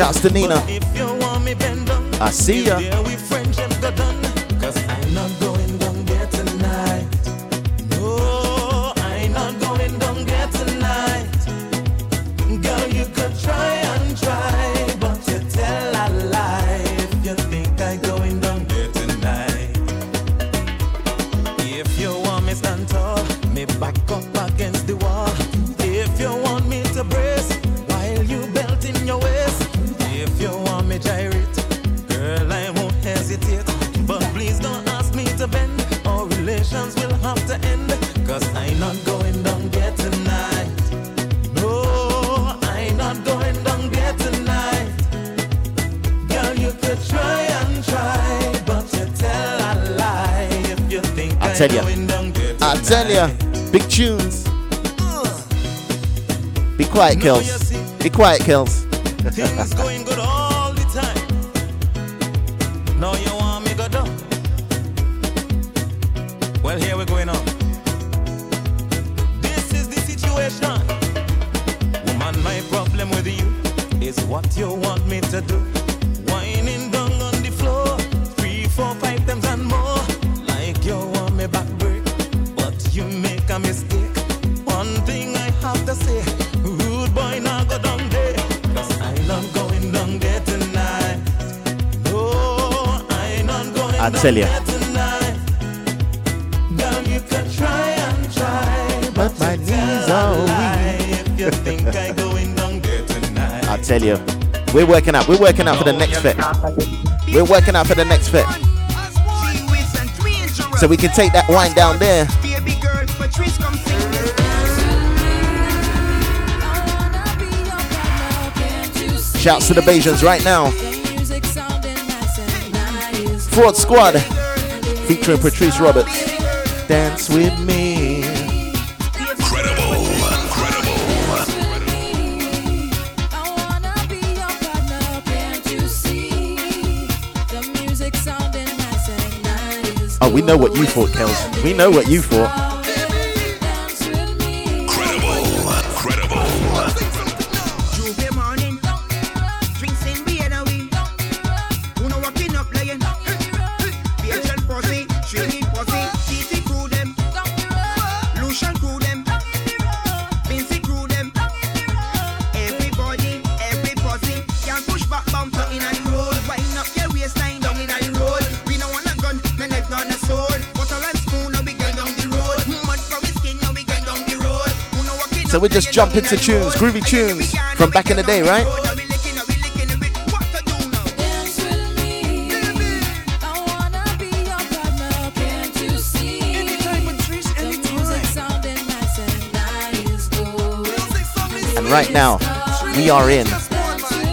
Shouts to Nina. I see ya.
tell you,
big tunes. Be quiet, kills. Be quiet, kills.
Celia. But
my knees are weak.
I
tell you, we're working out. We're working out for the next fit. We're working out for the next fit. So we can take that wine down there. Shouts to the Bajans right now. Fraud Squad featuring Patrice Roberts. Dance with me.
Incredible, incredible.
Oh, we know what you thought, Kels. We know what you thought. jump into tunes, groovy tunes from back in the day, right? And right now, we are in.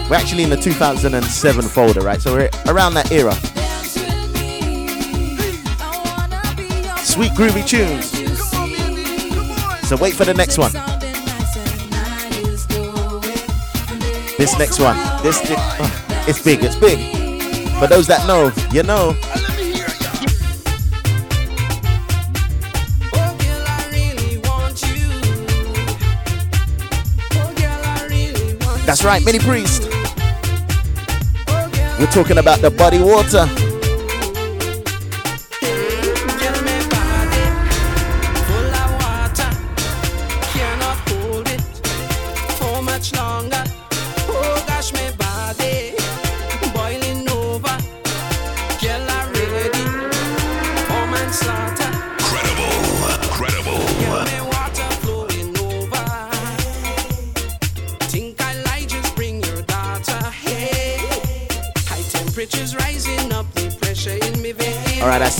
We're actually in the 2007 folder, right? So we're around that era. Sweet groovy tunes. So wait for the next one. This next one, this, di- oh, it's big, it's big. For those that know, you know.
That's right, Mini Priest. We're talking about the body water.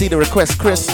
The
request, Chris.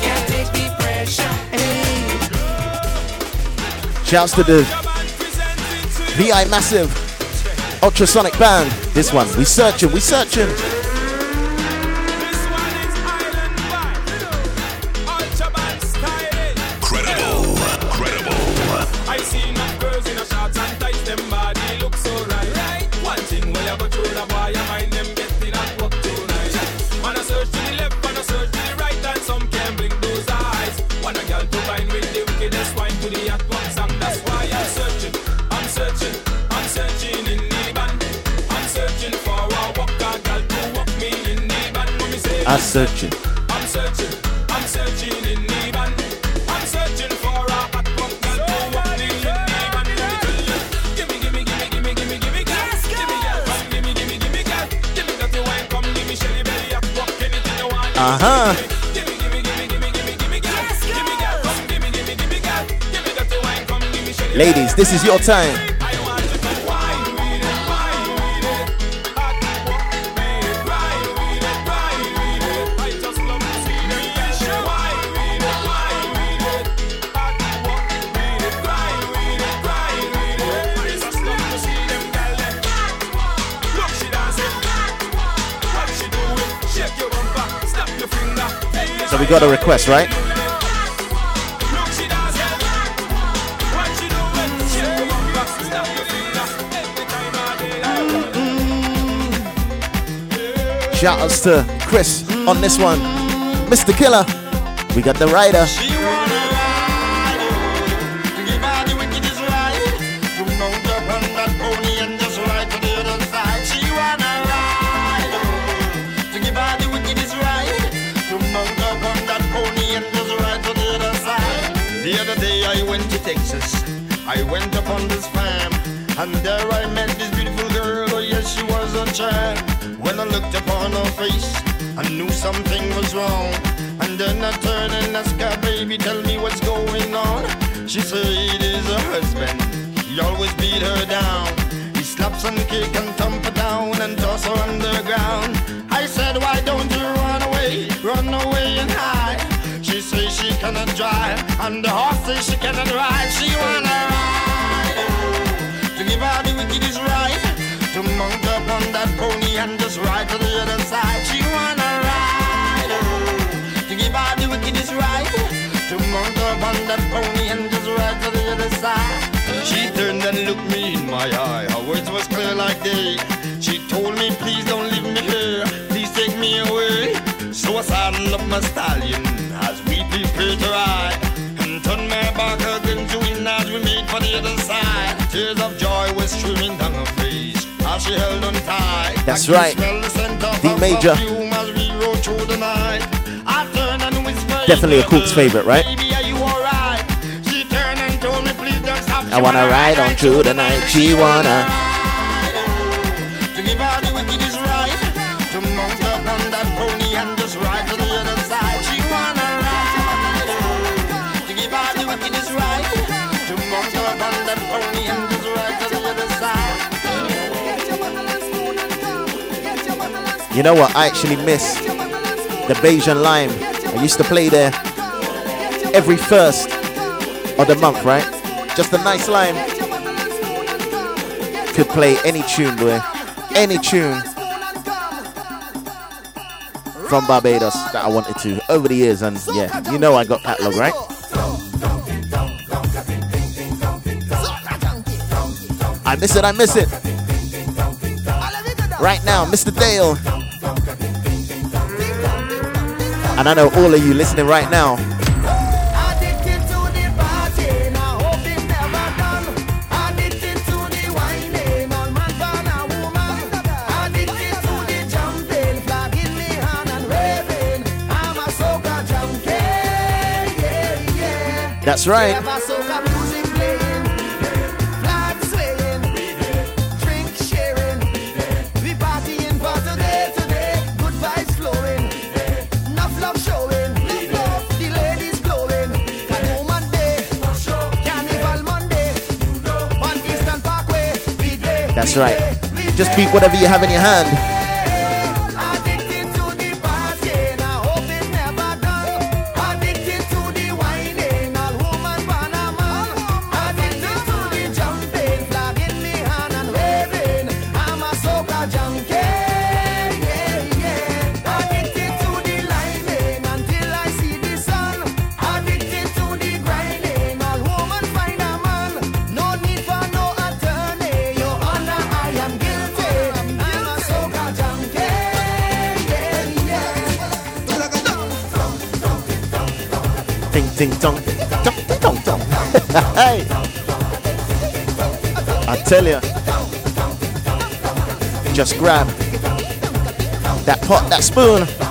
Can't take the pressure. Hey.
Shouts to
the
VI Massive Ultrasonic Band. This one, we searching, we searching.
Searching. I'm searching, I'm searching in the. I'm searching for a hot box girl to walk me in the band. Me gimme, gimme, girl. Gimme, girl, come, gimme, gimme, gimme, girl. Gimme dirty wine, come, gimme Shelly belly, hot box, anything you want.
Uh huh.
Gimme, gimme, gimme, gimme, gimme,
got a request, right? Shout outs to Chris on this one. Mr. Killa. We got the rider.
Texas. I went upon this farm, and there I met this beautiful girl. Oh yes, she was a child. When I looked upon her face, I knew something was wrong. And then I turned and asked her, baby, tell me what's going on. She said it is her husband. He always beat her down. He slaps and kick and thump her down and toss her underground. I said, why don't you run away, run away cannot drive, and the horse says she cannot ride. She wanna ride to give her the wickedest right, to mount up on that pony and just ride to the other side. She wanna ride to give her the wickedest right, to mount up on that pony and just ride to the other side. She turned and looked me in my eye. Her words was clear like day. She told me, please don't leave me here. Please take me away. So I saddled up my stallion as we made for the other side. Tears of joy were streaming down her face as she held on tight.
That's right.
the scent of
D major.
as we rode through the night. I turned and whispered
Definitely a Cook's favorite, right?
Baby, are you alright? She turned and told me, please don't stop.
I wanna ride on through the night. She wanna. You know what? I actually miss the Bajan Lime. I used to play there every first of the month, right? Just a nice lime. Could play any tune, boy. Any tune from Barbados that I wanted to over the years. And yeah, you know I got that catalog, right? I miss it, I miss it. Right now, Mr. Dale. And I know all of you listening right now. That's right. That's right. Just beat whatever you have in your hand. Ding ding dong. Dong ding dong dong. hey. I tell you. Just grab that pot, that spoon.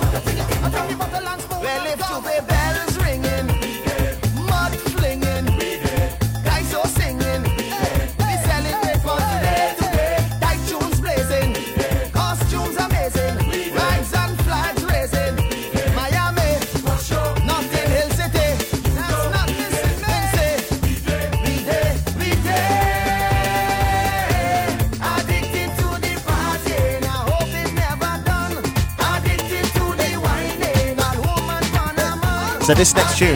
Tune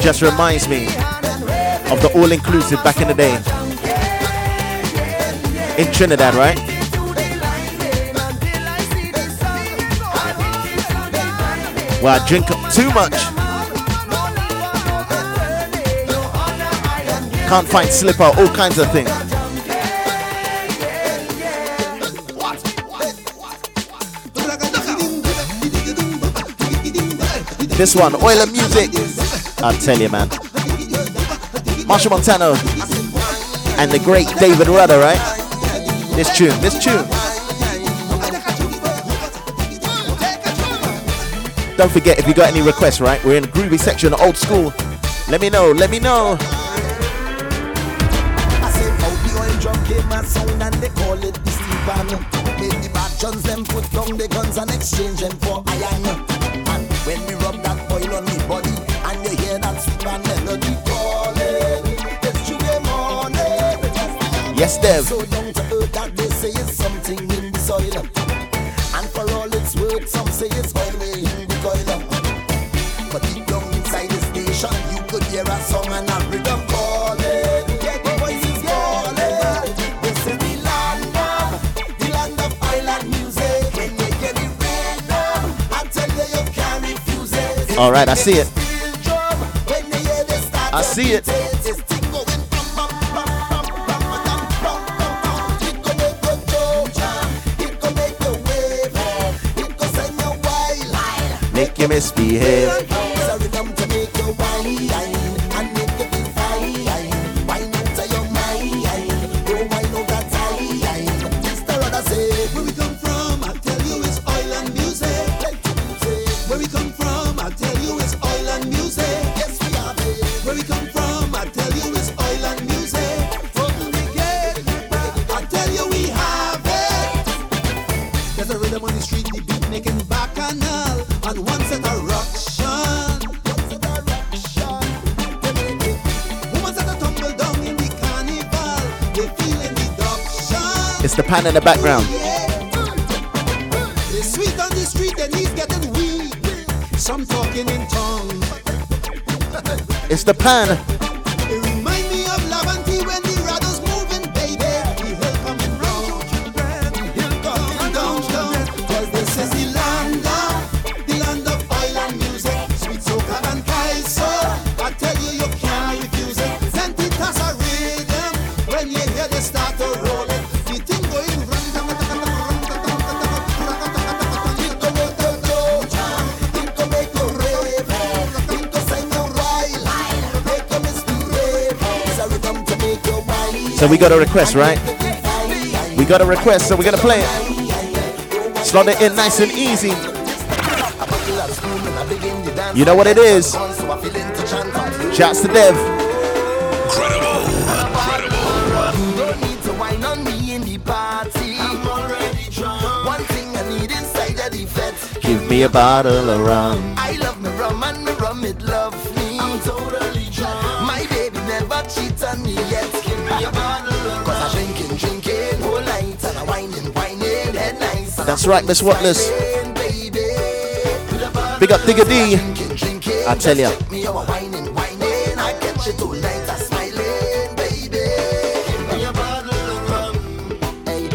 just reminds me of the all-inclusive back in the day in Trinidad, right? Where I drink too much. Can't find slipper, all kinds of things. This one, Oil and Music. I tell you, man. Machel Montano and the great David Rudder, right? This tune, this tune. Don't forget if you got any requests, right? We're in the groovy section, old school. Let me know, let me know.
I say how the oil drum came a sound and they call it the Stephen. Make the bad guns them put down the guns and exchange them for iron. When we rub that oil on the body and you hear that sweet melody calling, it's Tuesday morning.
Yes, Dev.
So All
right, I see it.
You
I see it.
it's thing going
in the
background.
They sweet on the street, their knees getting weak. Some talking in tongues.
It's the pan. So we got a request, right? We got a request, so we're gonna play it. Slot it in nice and easy. You know what it is. Shouts to Dev. Give me a bottle of rum. That's right, Miss Watless. Big up Digga D. I tell ya.
Me me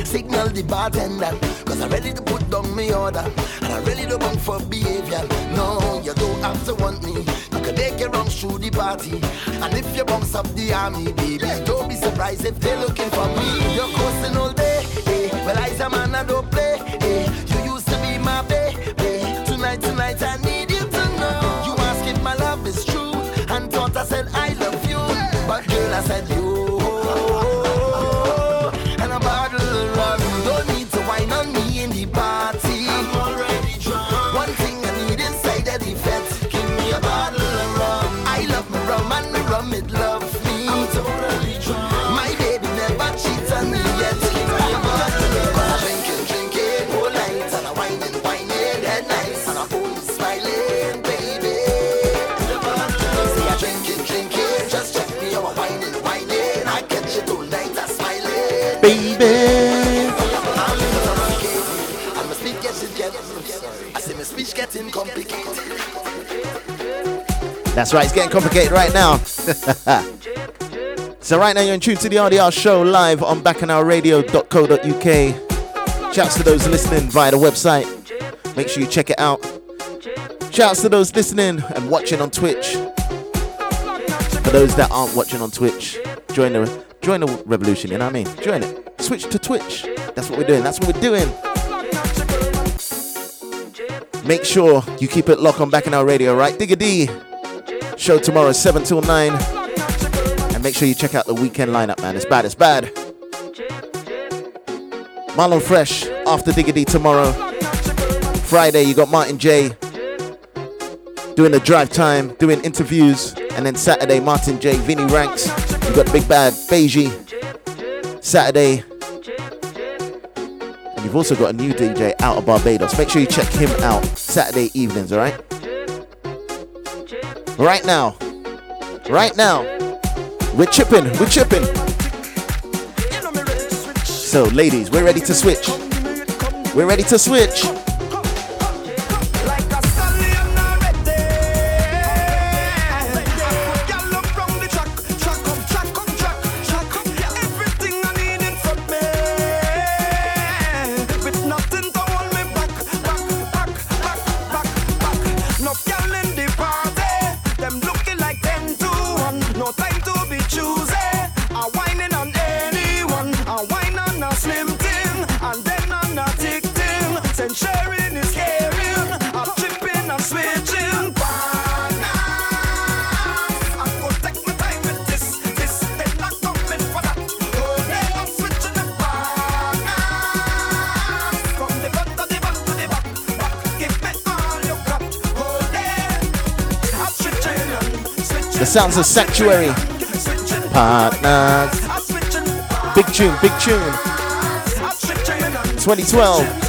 signal the bartender, cause I'm ready to put down my order. And I'm ready to bunk for behavior. No, you don't have to want me. You can take your wrongs through the party. And if you bounce up the army, baby, don't be surprised if they're looking for me. You're coasting all day. Hey, well, I's a man, I don't I said you.
That's right, it's getting complicated right now. so right now you're in tune to the RDR show live on bacchanalradio.co.uk. Shouts to those listening via the website. Make sure you check it out. Shouts to those listening and watching on Twitch. For those that aren't watching on Twitch, join the join the revolution, you know what I mean? Join it. Switch to Twitch. That's what we're doing. That's what we're doing. Make sure you keep it locked on Bacchanal Radio, right? Digga D. Show tomorrow, 7 till 9. And make sure you check out the weekend lineup, man. It's bad, it's bad. Marlon Fresh after Digga D tomorrow. Friday, you got Martin J doing the drive time, doing interviews. And then Saturday, Martin J, Vinny Ranks. You got Big Bad, Beiji. Saturday. And you've also got a new DJ out of Barbados. Make sure you check him out Saturday evenings, alright? Right now. Right now. We're chipping. We're chipping. So, ladies, we're ready to switch. We're ready to switch. Sounds of Sanctuary. Partners. Big tune, big tune. 2012.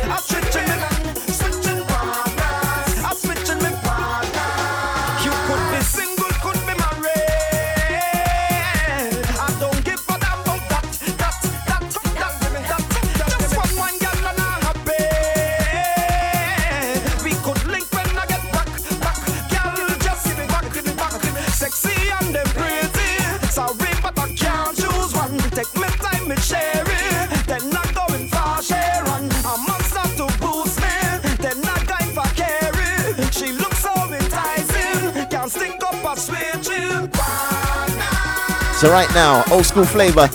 So right now, old school flavor.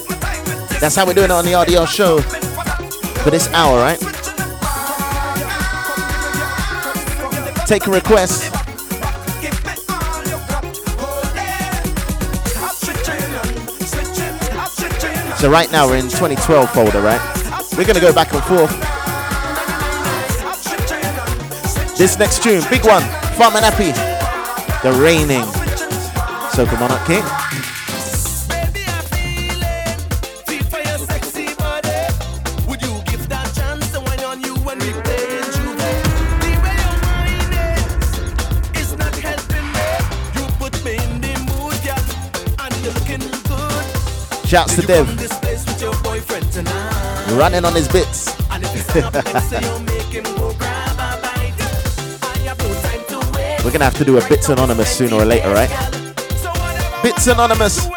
That's how we're doing it on the RDR show for this hour, right? Take a request. So right now we're in 2012 folder, right? We're gonna go back and forth. This next tune, big one, Farmer Nappy, The Raining. So come on up, King. Shouts to Dev. Running on his bits. We're gonna have to do a Bits Anonymous sooner or later, right? Bits Anonymous.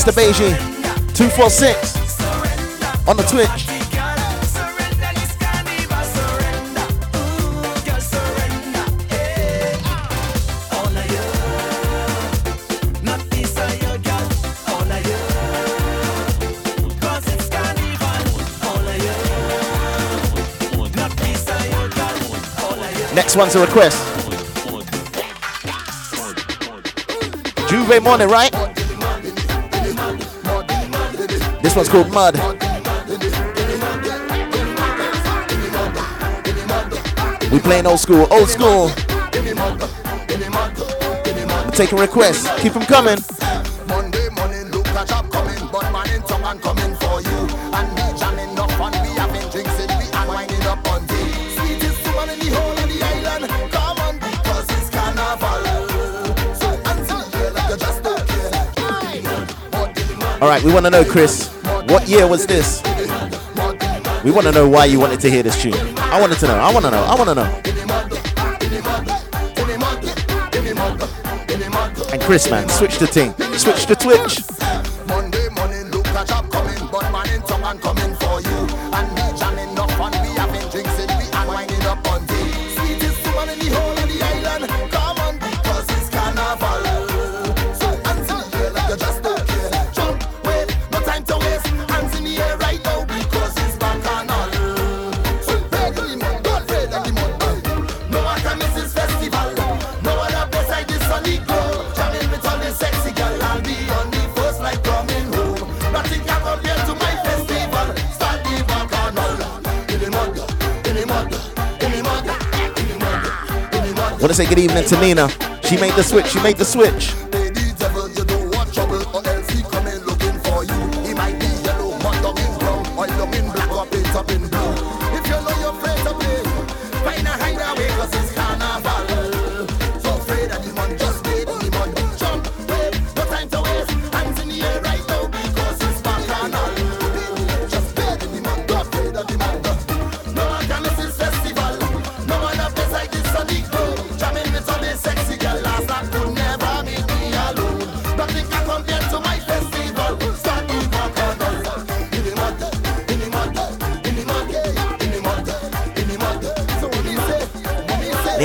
Shouts to Beijing. 246 on the Twitch. Next one's a request. J'ouvert morning, right? This one's called Mud. We playing old school, old school. I'm taking requests. Keep them coming. All right, we want to know, Chris, what year was this? We want to know why you wanted to hear this tune. I wanted to know. I want to know. I want to know. And Chris, man, switch the thing. Switch the twitch. say good evening to Nina. She made the switch, she made the switch.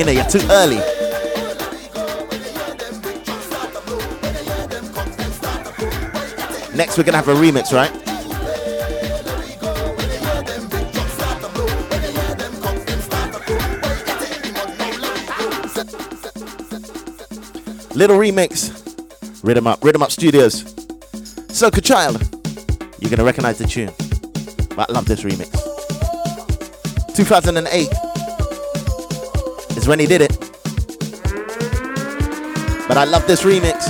in there. You're
too early. Next, we're gonna have a remix, right?
Little remix, Rhythm Up, Rhythm Up Studios. Soka Child, you're gonna recognize the tune, but I love this remix. 2008 when he did it. But I love this remix.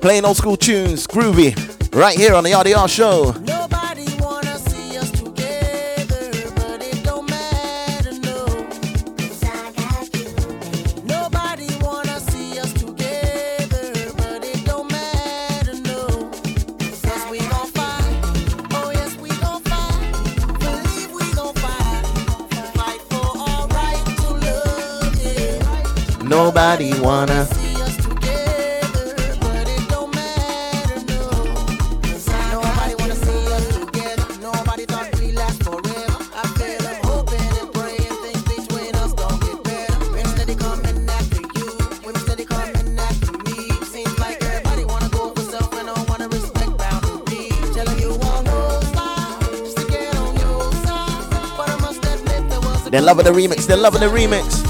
Playing old school tunes, groovy, right here on the RDR show.
Don't
loving the remix. They're loving the remix.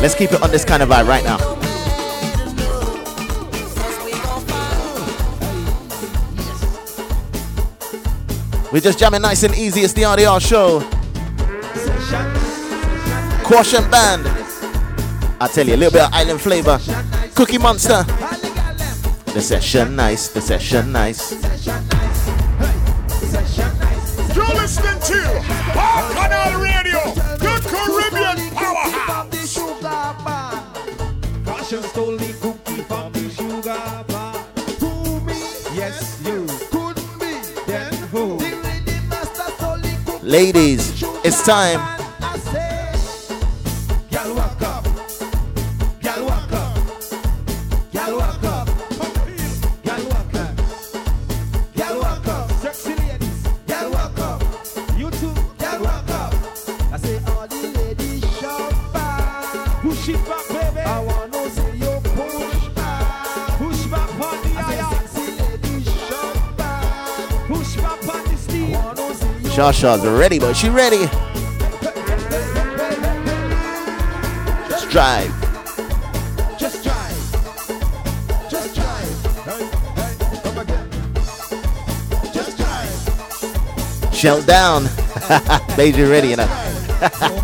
Let's keep it on this kind of vibe right now. We're just jamming nice and easy. It's the RDR show. Caution band. I tell you, a little bit of island flavor. Cookie Monster. The session nice. The session nice.
You're listening to
Ladies, it's time. Shasha's ready, but she ready. Let's drive.
Just drive. Just drive. Hey, hey, come again. Just drive.
Shell down. Bajan ready, you know.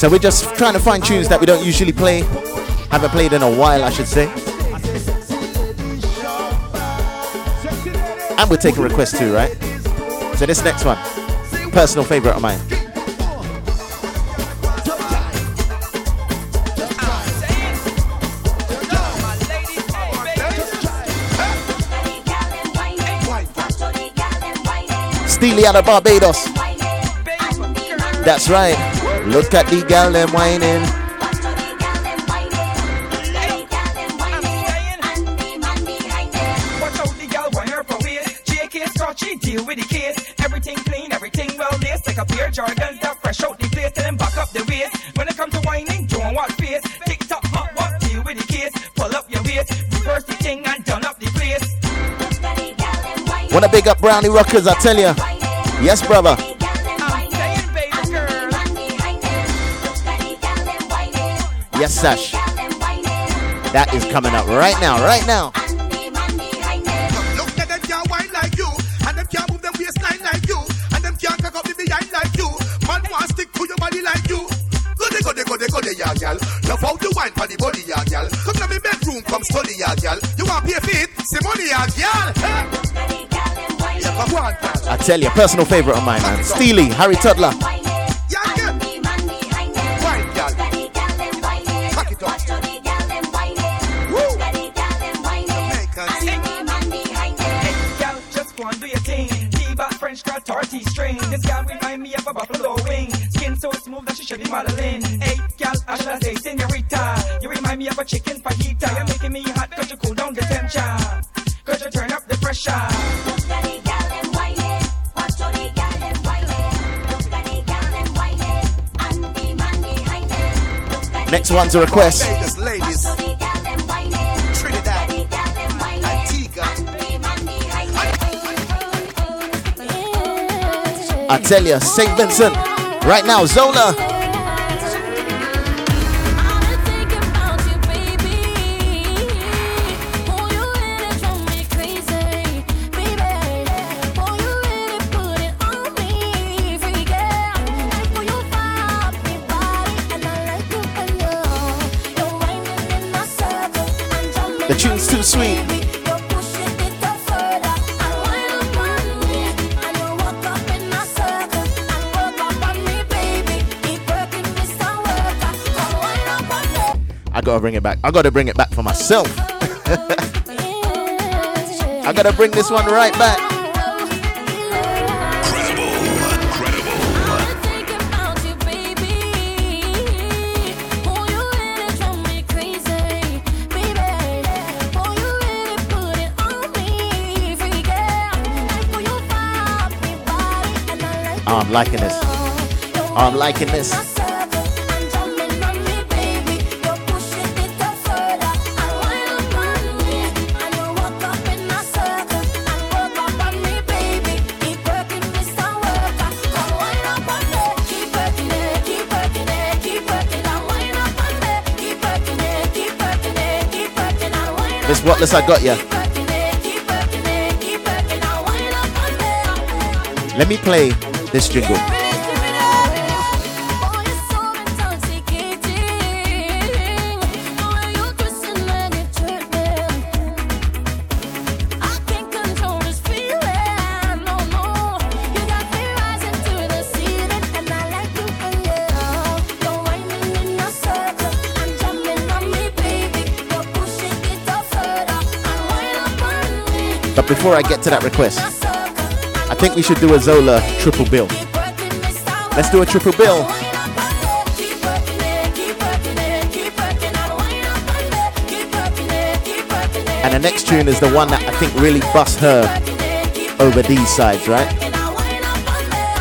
So
we're just trying to find tunes that we don't usually play. Haven't played in a while, I should say. And we're taking requests too, right? So this next one, personal favorite of mine. Steely out of Barbados. That's right. Look at the gal them whining.
Watch
for the girl and whining.
Look at the gall and whining. Watch out the gal when her for waist. JK scratchy, deal with the case. Everything clean, everything well laced. Like a pair of Jordans that fresh out the place. Tell them back up the waist. When it comes to whining, don't watch face. Tick tock, hot, what, deal with the case. Pull up your waist. Reverse the thing and done up the place. Look at the girl and white.
Wanna big up Brownie Rockers, I tell ya. Yes, brother. Yes, Sash. That is coming up right now, right now.
Look at them can't wine like you, and them can't move them waistline like you, and them can't cock up the behind like you. Man want stick to your body like you. body, ya gal. Love how you wine for the body. Come to me bedroom, come study. You want pay for it? Say money, ya gal. Hey. Yeah, come on, gal.
I tell you, personal favorite of mine, man. Steely, Harry Toddler. Next one's a request.
Vegas ladies. Trinidad. Antigua.
I tell you, St. Vincent. Right now, Zoelah. Tune's too sweet. I gotta bring it back. I gotta bring it back for myself. I gotta bring this one right back. I'm liking this. I'm liking this. Miss Watless, I got ya. Let me play this jingle. But before I get to that request, think we should do a Zoelah triple bill. Let's do a triple bill. And the next tune is the one that I think really busts her over these sides, right?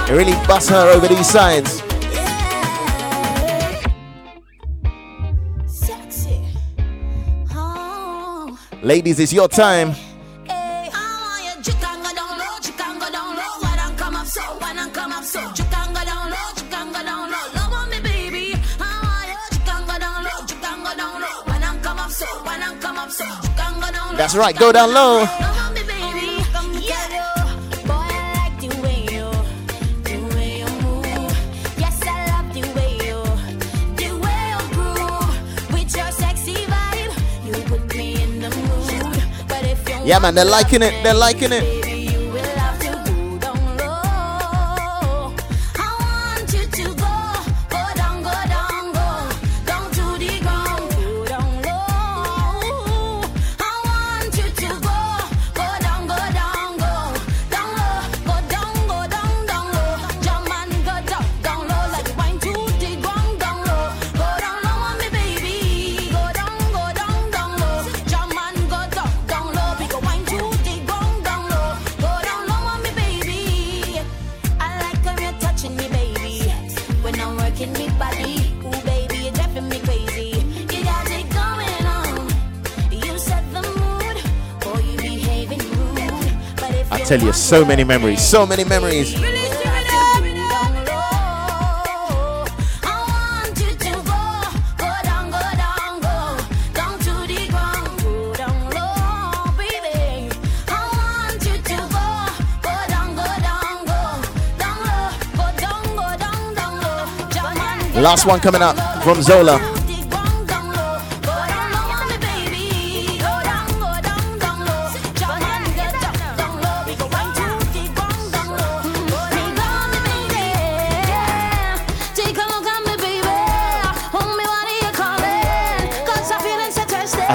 It really busts her over these sides. Oh. Ladies, it's your time. That's right, go down low. Yeah, man, they're liking it. They're liking it. tell you, so many memories, so many memories. Last one coming up from Zoelah.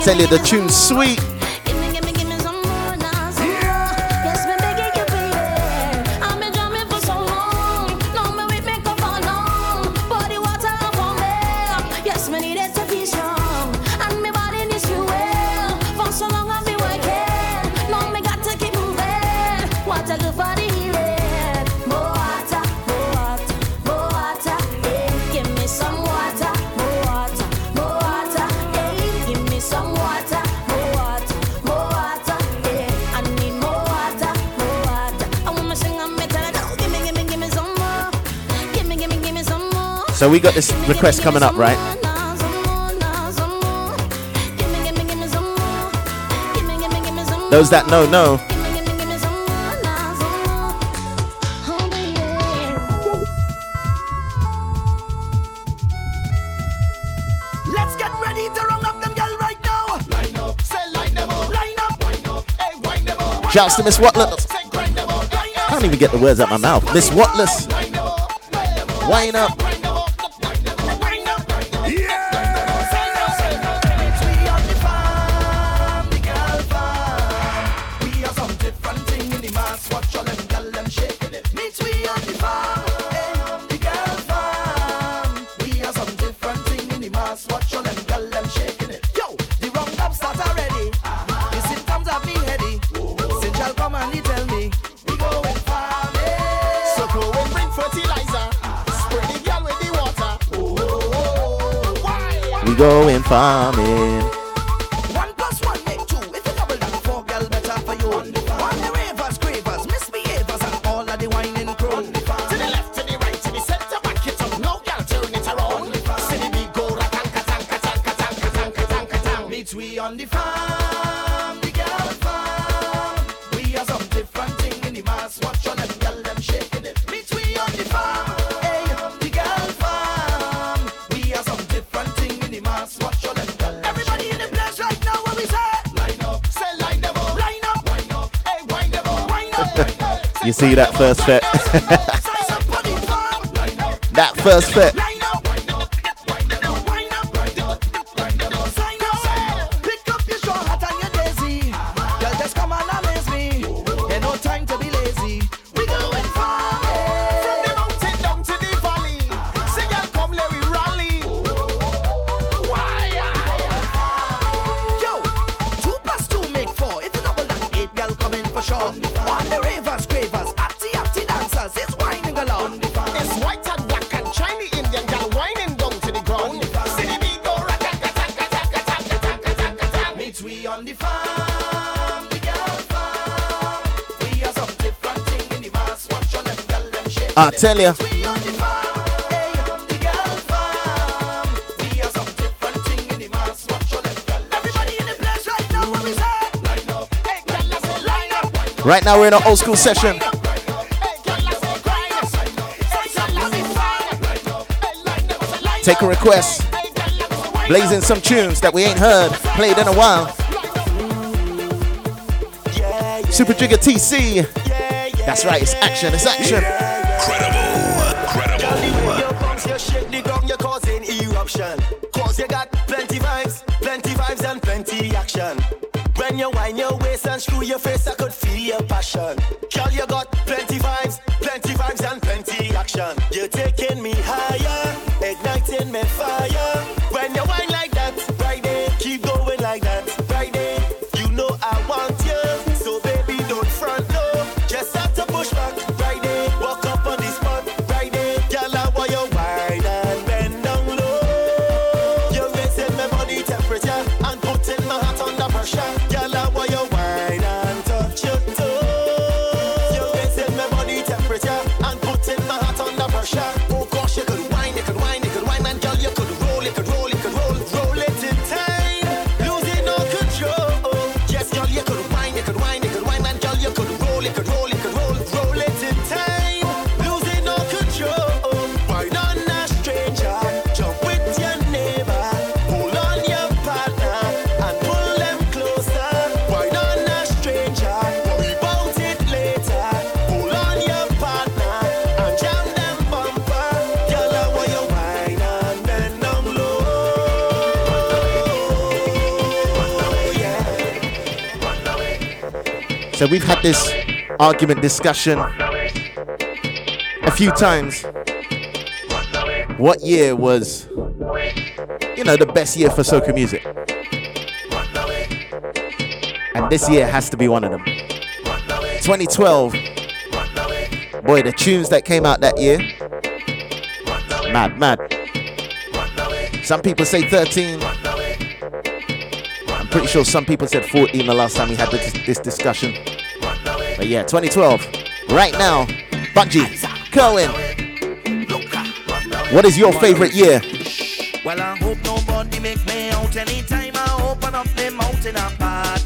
tell
you
the tune's sweet.
So
we got this request coming up, right? Those that know, know. Shouts to Miss Watless. Can't even get the words out my mouth. Miss Watless. Wine up.
Going farming. see
that first set. that first set. tell
you. Right now
we're in an old school session. Take a request. Blazing some tunes that we ain't heard, played in a while. Super Jigga TC. That's right, it's action, it's action.
Incredible, incredible. Girl, the way bumps, you shake the ground, you're causing eruption. Cause you got plenty vibes, plenty vibes and plenty action. When you wind your waist and screw your face, I could feel your passion. Girl, you got So
we've had this argument, discussion a few times. What year was, you know, the best year for soca music? And this year has to be one of them. 2012. Boy, the tunes that came out that year. Mad, mad. Some people say 13 I'm pretty sure some people said 14 the last time we had this, this discussion. But yeah, 2012, right now, Bunji, Cohen. What is your favorite year?
Well, I hope nobody make me out anytime I open up the
mountain apart.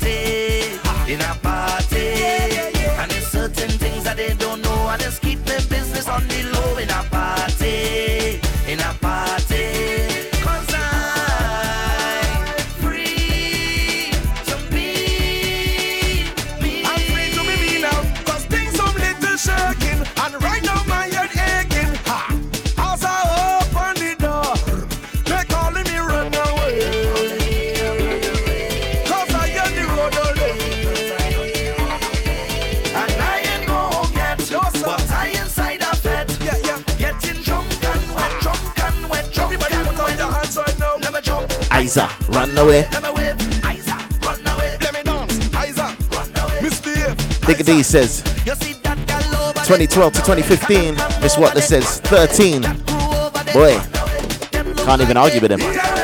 run away.
Digga D says 2012 to 2015. Miss this says 13. Boy, can't even argue with him.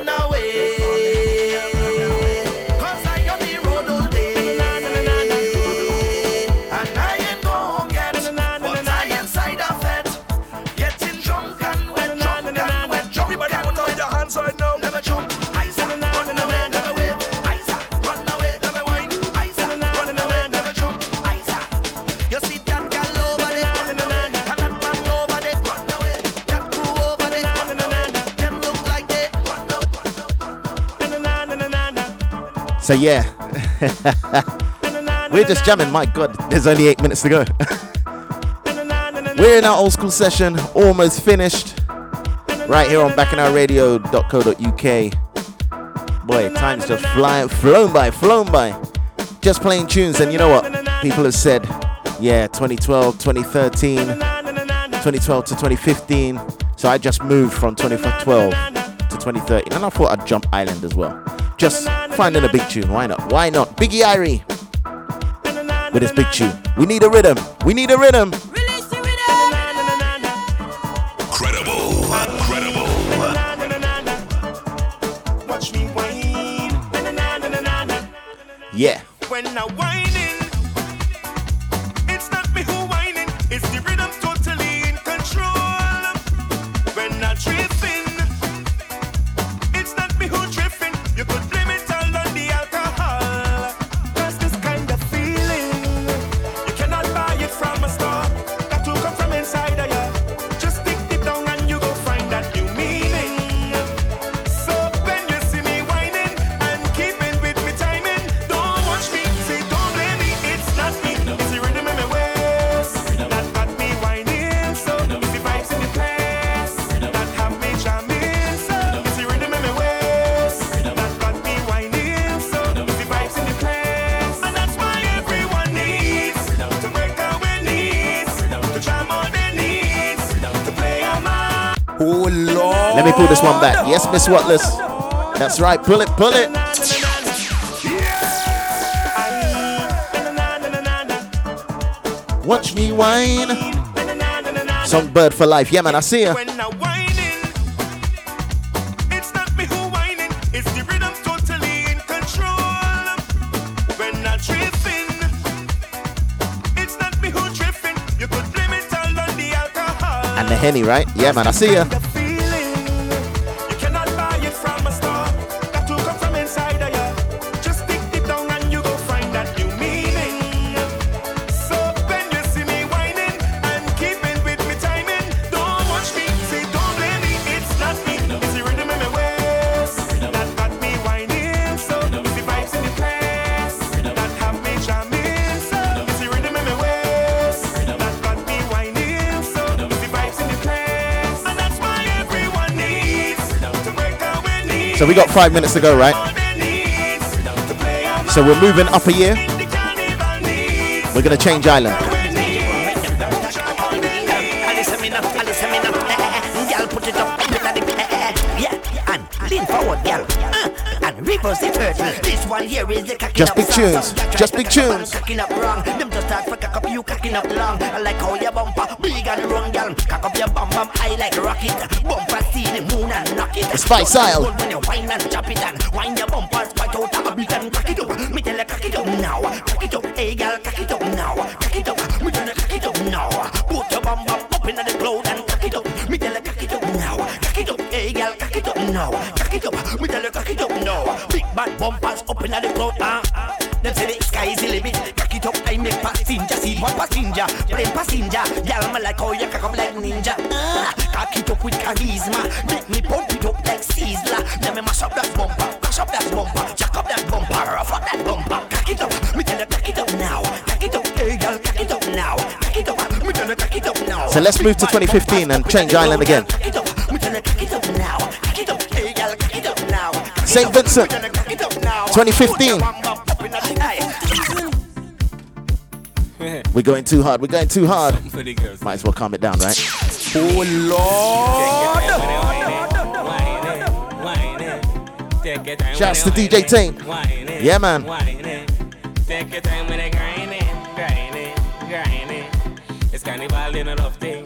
So yeah, we're just jamming. My God, there's only eight minutes to go. we're in our old school session, almost finished. Right here on bacchanalradio.co.uk. Boy, time's just flying, flown by, flown by. Just playing tunes, and you know what? People have said, yeah, 2012, 2013, 2012 to 2015. So I just moved from 2012 to 2013, and I thought I'd jump island as well. Just finding a big tune. Why not? Why not? Biggie Irie with this big tune. We need a rhythm. We need a rhythm. Yeah.
When I
wine Miss Watless. That's right. Pull it, pull it. Watch me whine. Songbird for life. Yeah, man, I see ya.
When I whining, it's not me who whining, it's the rhythm totally in control. When I tripping, it's not me who tripping. You could blame it all on the alcohol.
And the Henny, right? Yeah, man, I see ya.
So
we got five minutes to go, right? So we're moving up a year. We're gonna change island. Just big tunes, just
to
big tunes.
Wrong. I like how your bumper big and run, girl. Cock up your bum bum, I like rocket. Bumper see the moon and knock it.
Spice Isle.
When you whine and chop it and wind your bumper spike out a beat and cock it up. Me tell you cock it up now, cock it up, hey girl, cock it up now, cock it up. Me tell you cock it up now. Put your bum bum up inna the cloud and cock it up. Me tell you cock it up now, cock it up, hey girl, cock it up now, cock it up. Me tell you cock it up now. Big bad bumpers up inna the cloud, ah. Them say the sky is the limit. Cock it up, I make passenger see one passenger, plain passenger. Girl, me like how you cock up like ninja. Ah, cock it up with charisma, make me pump it up like Sizzler. Let me mash up that bumper, mash up that bumper, jack up that bumper, rough up that bumper. Cock it up, me tell you cock it up now, cock it up, hey girl, cock it up now, cock it up, me tell you cock it up now.
So let's move to 2015 and change island again.
Cock it up, me tell you cock it up now, cock it up, hey girl, cock it up now.
St. Vincent,
me tell you cock it up now.
2015. We're going too hard. We're going too hard.
for the girls.
Might as well calm it down, right?
Oh Lord.
Shouts to DJ Tank. Yeah, man.
Take your time when I grind it, grind it, grind it. It's carnival in a love thing.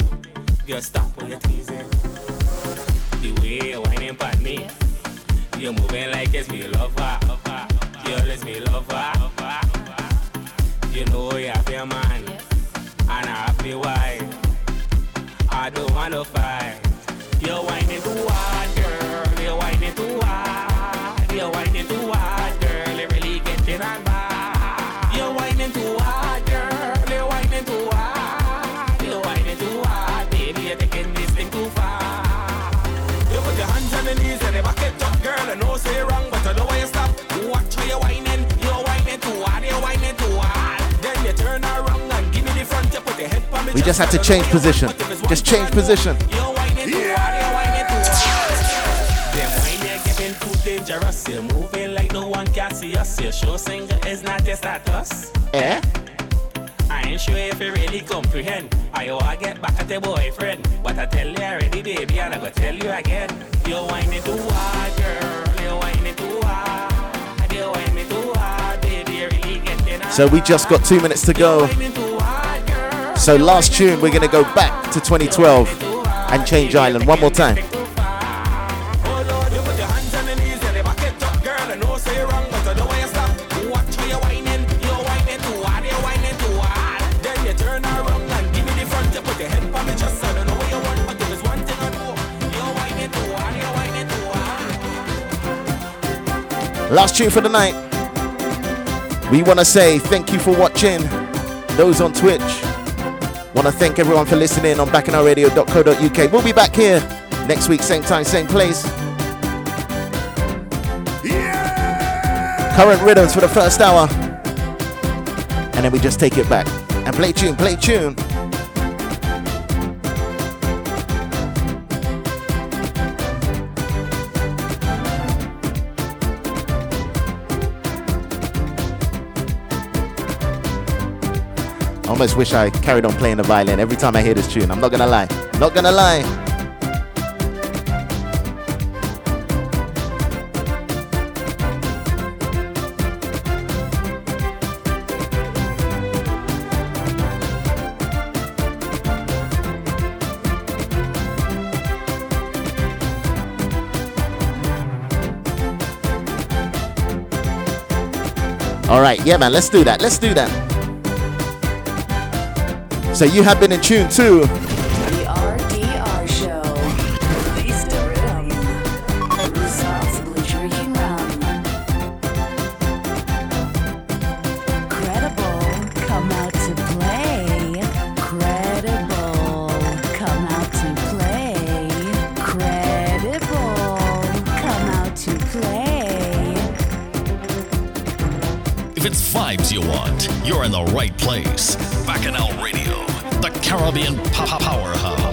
Just stop when you're teasing. The way you're whining past me, you're moving like it's me lover. You're it's me lover. You know you have your man, and I have your wife. Wanna fight.
We just had to change position. Just change position.
Them wine you're getting too dangerous. You're moving like no one can see us. Your show singer is not your status.
Eh?
I ain't sure if you really comprehend. I owe I get back at your boyfriend. But I tell you already, baby, and I go tell you again. Too hard, girl. Too hard. Too hard, baby. You're really getting.
So we just got two minutes to go. So last tune, we're gonna go back to 2012 and change island one more time. Last tune for the night. We want to say thank you for watching. Those on Twitch. Want to thank everyone for listening on bacchanalradio.co.uk. We'll be back here next week, same time, same place. Current rhythms for the first hour. And then we just take it back. And play tune, play tune. almost wish I carried on playing the violin every time I hear this tune. I'm not gonna lie. Not gonna lie.
All right, yeah, man, let's do that. Let's do that. So you have been in tune too.
Caribbean Powerhouse.